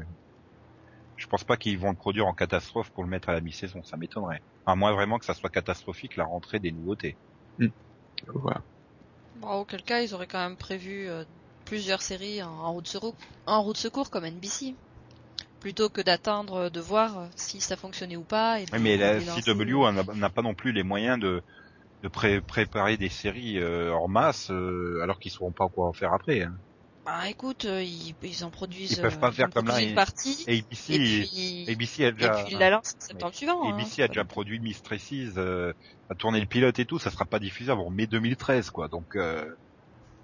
Je pense pas qu'ils vont le produire en catastrophe pour le mettre à la mi-saison. Ça m'étonnerait. À moins vraiment que ça soit catastrophique la rentrée des nouveautés. Voilà. Bon, auquel cas, ils auraient quand même prévu euh, plusieurs séries en, route secours, en route secours comme NBC. Plutôt que d'attendre de voir euh, si ça fonctionnait ou pas. Et de- Oui, mais la CW n'a pas non plus les moyens de, de pré- préparer des séries euh, en masse euh, alors qu'ils sauront pas quoi en faire après. hein. Bah écoute, euh, ils, ils en produisent. Ils peuvent pas euh, faire comme là, une partie. Et Et ABC, puis, ABC a et déjà, puis ils la lancent en septembre suivant. hein. ABC a déjà produit Mistresses, euh, a tourné le pilote et tout, ça sera pas diffusé avant mai 2013 quoi. Donc euh,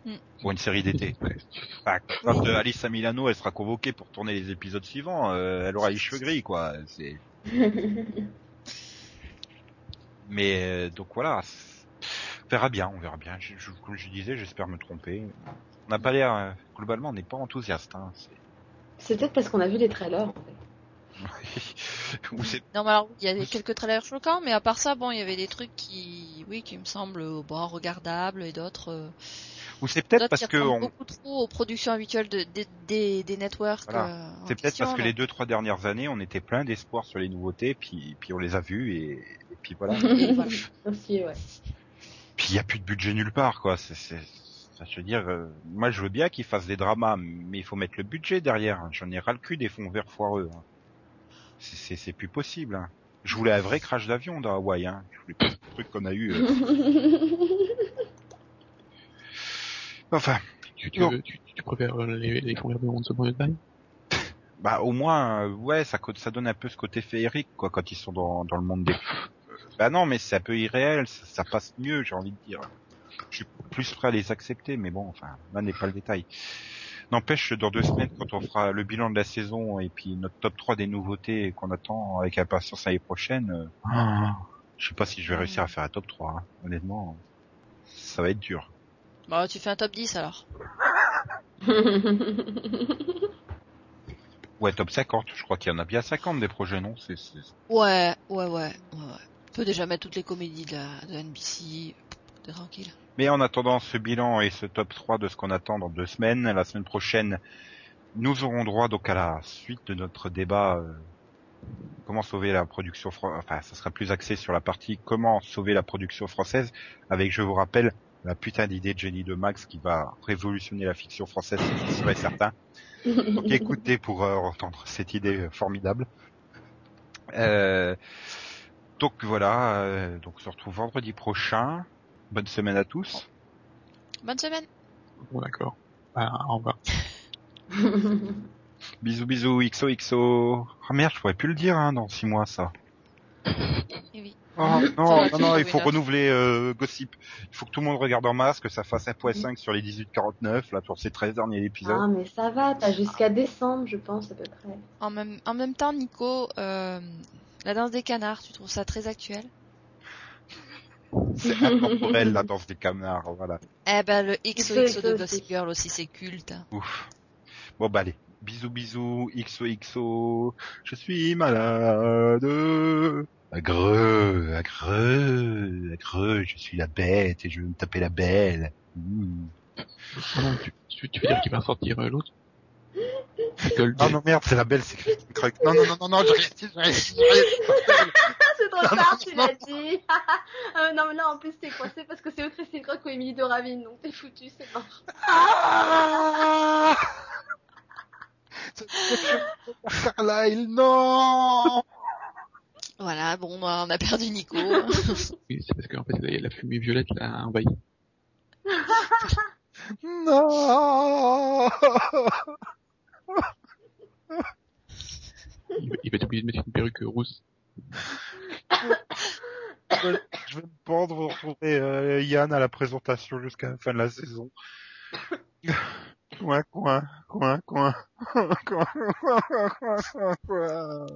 Mm. pour une série d'été. Quand euh, Alice à Milano, elle sera convoquée pour tourner les épisodes suivants, euh, elle aura les cheveux gris quoi. C'est mais euh, donc voilà, on verra bien, on verra bien. Je, je- comme je disais, j'espère me tromper. On n'a pas l'air, globalement, on n'est pas enthousiaste. Hein. c'est- peut-être parce qu'on a vu les trailers. en fait. Ou c'est Non, mais alors, il y a des- quelques trailers choquants, mais à part ça, bon, il y avait des trucs qui, oui, qui me semblent euh, bon, regardables et d'autres. euh, ou c'est peut-être parce que on- beaucoup trop aux productions habituelles de, des- des, des networks. Voilà. euh, c'est peut-être parce que les deux trois dernières années, on était plein d'espoir sur les nouveautés, puis puis on les a vus et, et puis voilà. Aussi, ouais. puis il y a plus de budget nulle part, quoi. C'est je veux dire, euh, moi je veux bien qu'ils fassent des dramas, mais il faut mettre le budget derrière. hein. J'en ai ras le cul des fonds verts foireux. hein. C'est- plus possible. hein. Je voulais un vrai crash d'avion dans Hawaï. Hein. Je voulais pas ce truc qu'on a eu. euh. Enfin, Tu, tu, Non. veux- tu, tu préfères euh, les, les fonds verts de Time bah au moins, euh, ouais, ça, ça donne un peu ce côté féerique, quoi, quand ils sont dans, dans le monde des. Bah non, mais c'est un peu irréel, ça, ça passe mieux, j'ai envie de dire. Plus prêt à les accepter, mais bon, enfin, là n'est pas le détail. N'empêche, dans deux semaines, quand on fera le bilan de la saison et puis notre top 3 des nouveautés qu'on attend avec impatience l'année prochaine, euh, ah, je sais pas si je vais réussir à faire un top 3, hein. honnêtement. Ça va être dur. Bah, tu fais un top 10 alors. Ouais, top 50, je crois qu'il y en a bien 50 des projets, non? C'est ouais, ouais, ouais, ouais. On peut déjà mettre toutes les comédies de, la, de NBC. Mais en attendant ce bilan et ce top 3 de ce qu'on attend dans deux semaines, la semaine prochaine, nous aurons droit donc à la suite de notre débat euh, comment sauver la production fran- enfin ça sera plus axé sur la partie comment sauver la production française avec je vous rappelle la putain d'idée de Jenny de Max qui va révolutionner la fiction française, c'est sûr certain. Donc écoutez pour euh, entendre cette idée formidable. Euh, donc voilà, donc on se retrouve vendredi prochain. Bonne semaine à tous. Bonne semaine. Bon, d'accord. Bah, au revoir. Bisous bisous XOXO. Ah merde, je pourrais plus le dire hein, dans six mois ça. Et oui. Oh, non, non, non, il faut renouveler euh, Gossip. Il faut que tout le monde regarde en masse, que ça fasse 1.5 sur les 18-49, là, pour ces 13 derniers épisodes. ah, mais ça va, t'as jusqu'à décembre, je pense, à peu près. En même, en même temps, Nico, euh, la danse des canards, tu trouves ça très actuel? C'est intemporel, la danse des canards, voilà. Eh ben, le XOXO de Gossip aussi. Girl aussi, c'est culte. Ouf. Bon, bah allez. Bisous bisous, XOXO. Je suis malade. Agreux, agreux, agreux, je suis la bête et je veux me taper la belle. Mmh. Oh non, tu, tu, tu veux dire qu'il va sortir euh, l'autre? Gold. Ah non merde, c'est la belle, c'est. Non, non, non, non, non, j'ai rien dit, j'ai rien dit. C'est trop Non, tard, non, tu l'as dit. Euh, non, mais là, en plus, t'es coincé parce que c'est ou Christine Croc ou Émilie de Ravine, donc t'es foutu, c'est mort. Ah Carlyle, non Voilà, bon, on a perdu Nico. Oui, c'est parce qu'en fait, la, fumée violette l'a envahi. Non Il, va- il va être obligé de mettre une perruque rousse je vais me pendre, vous retrouverez euh, Yann à la présentation jusqu'à la fin de la saison. coin, coin, coin, coin, coin, coin, coin, coin.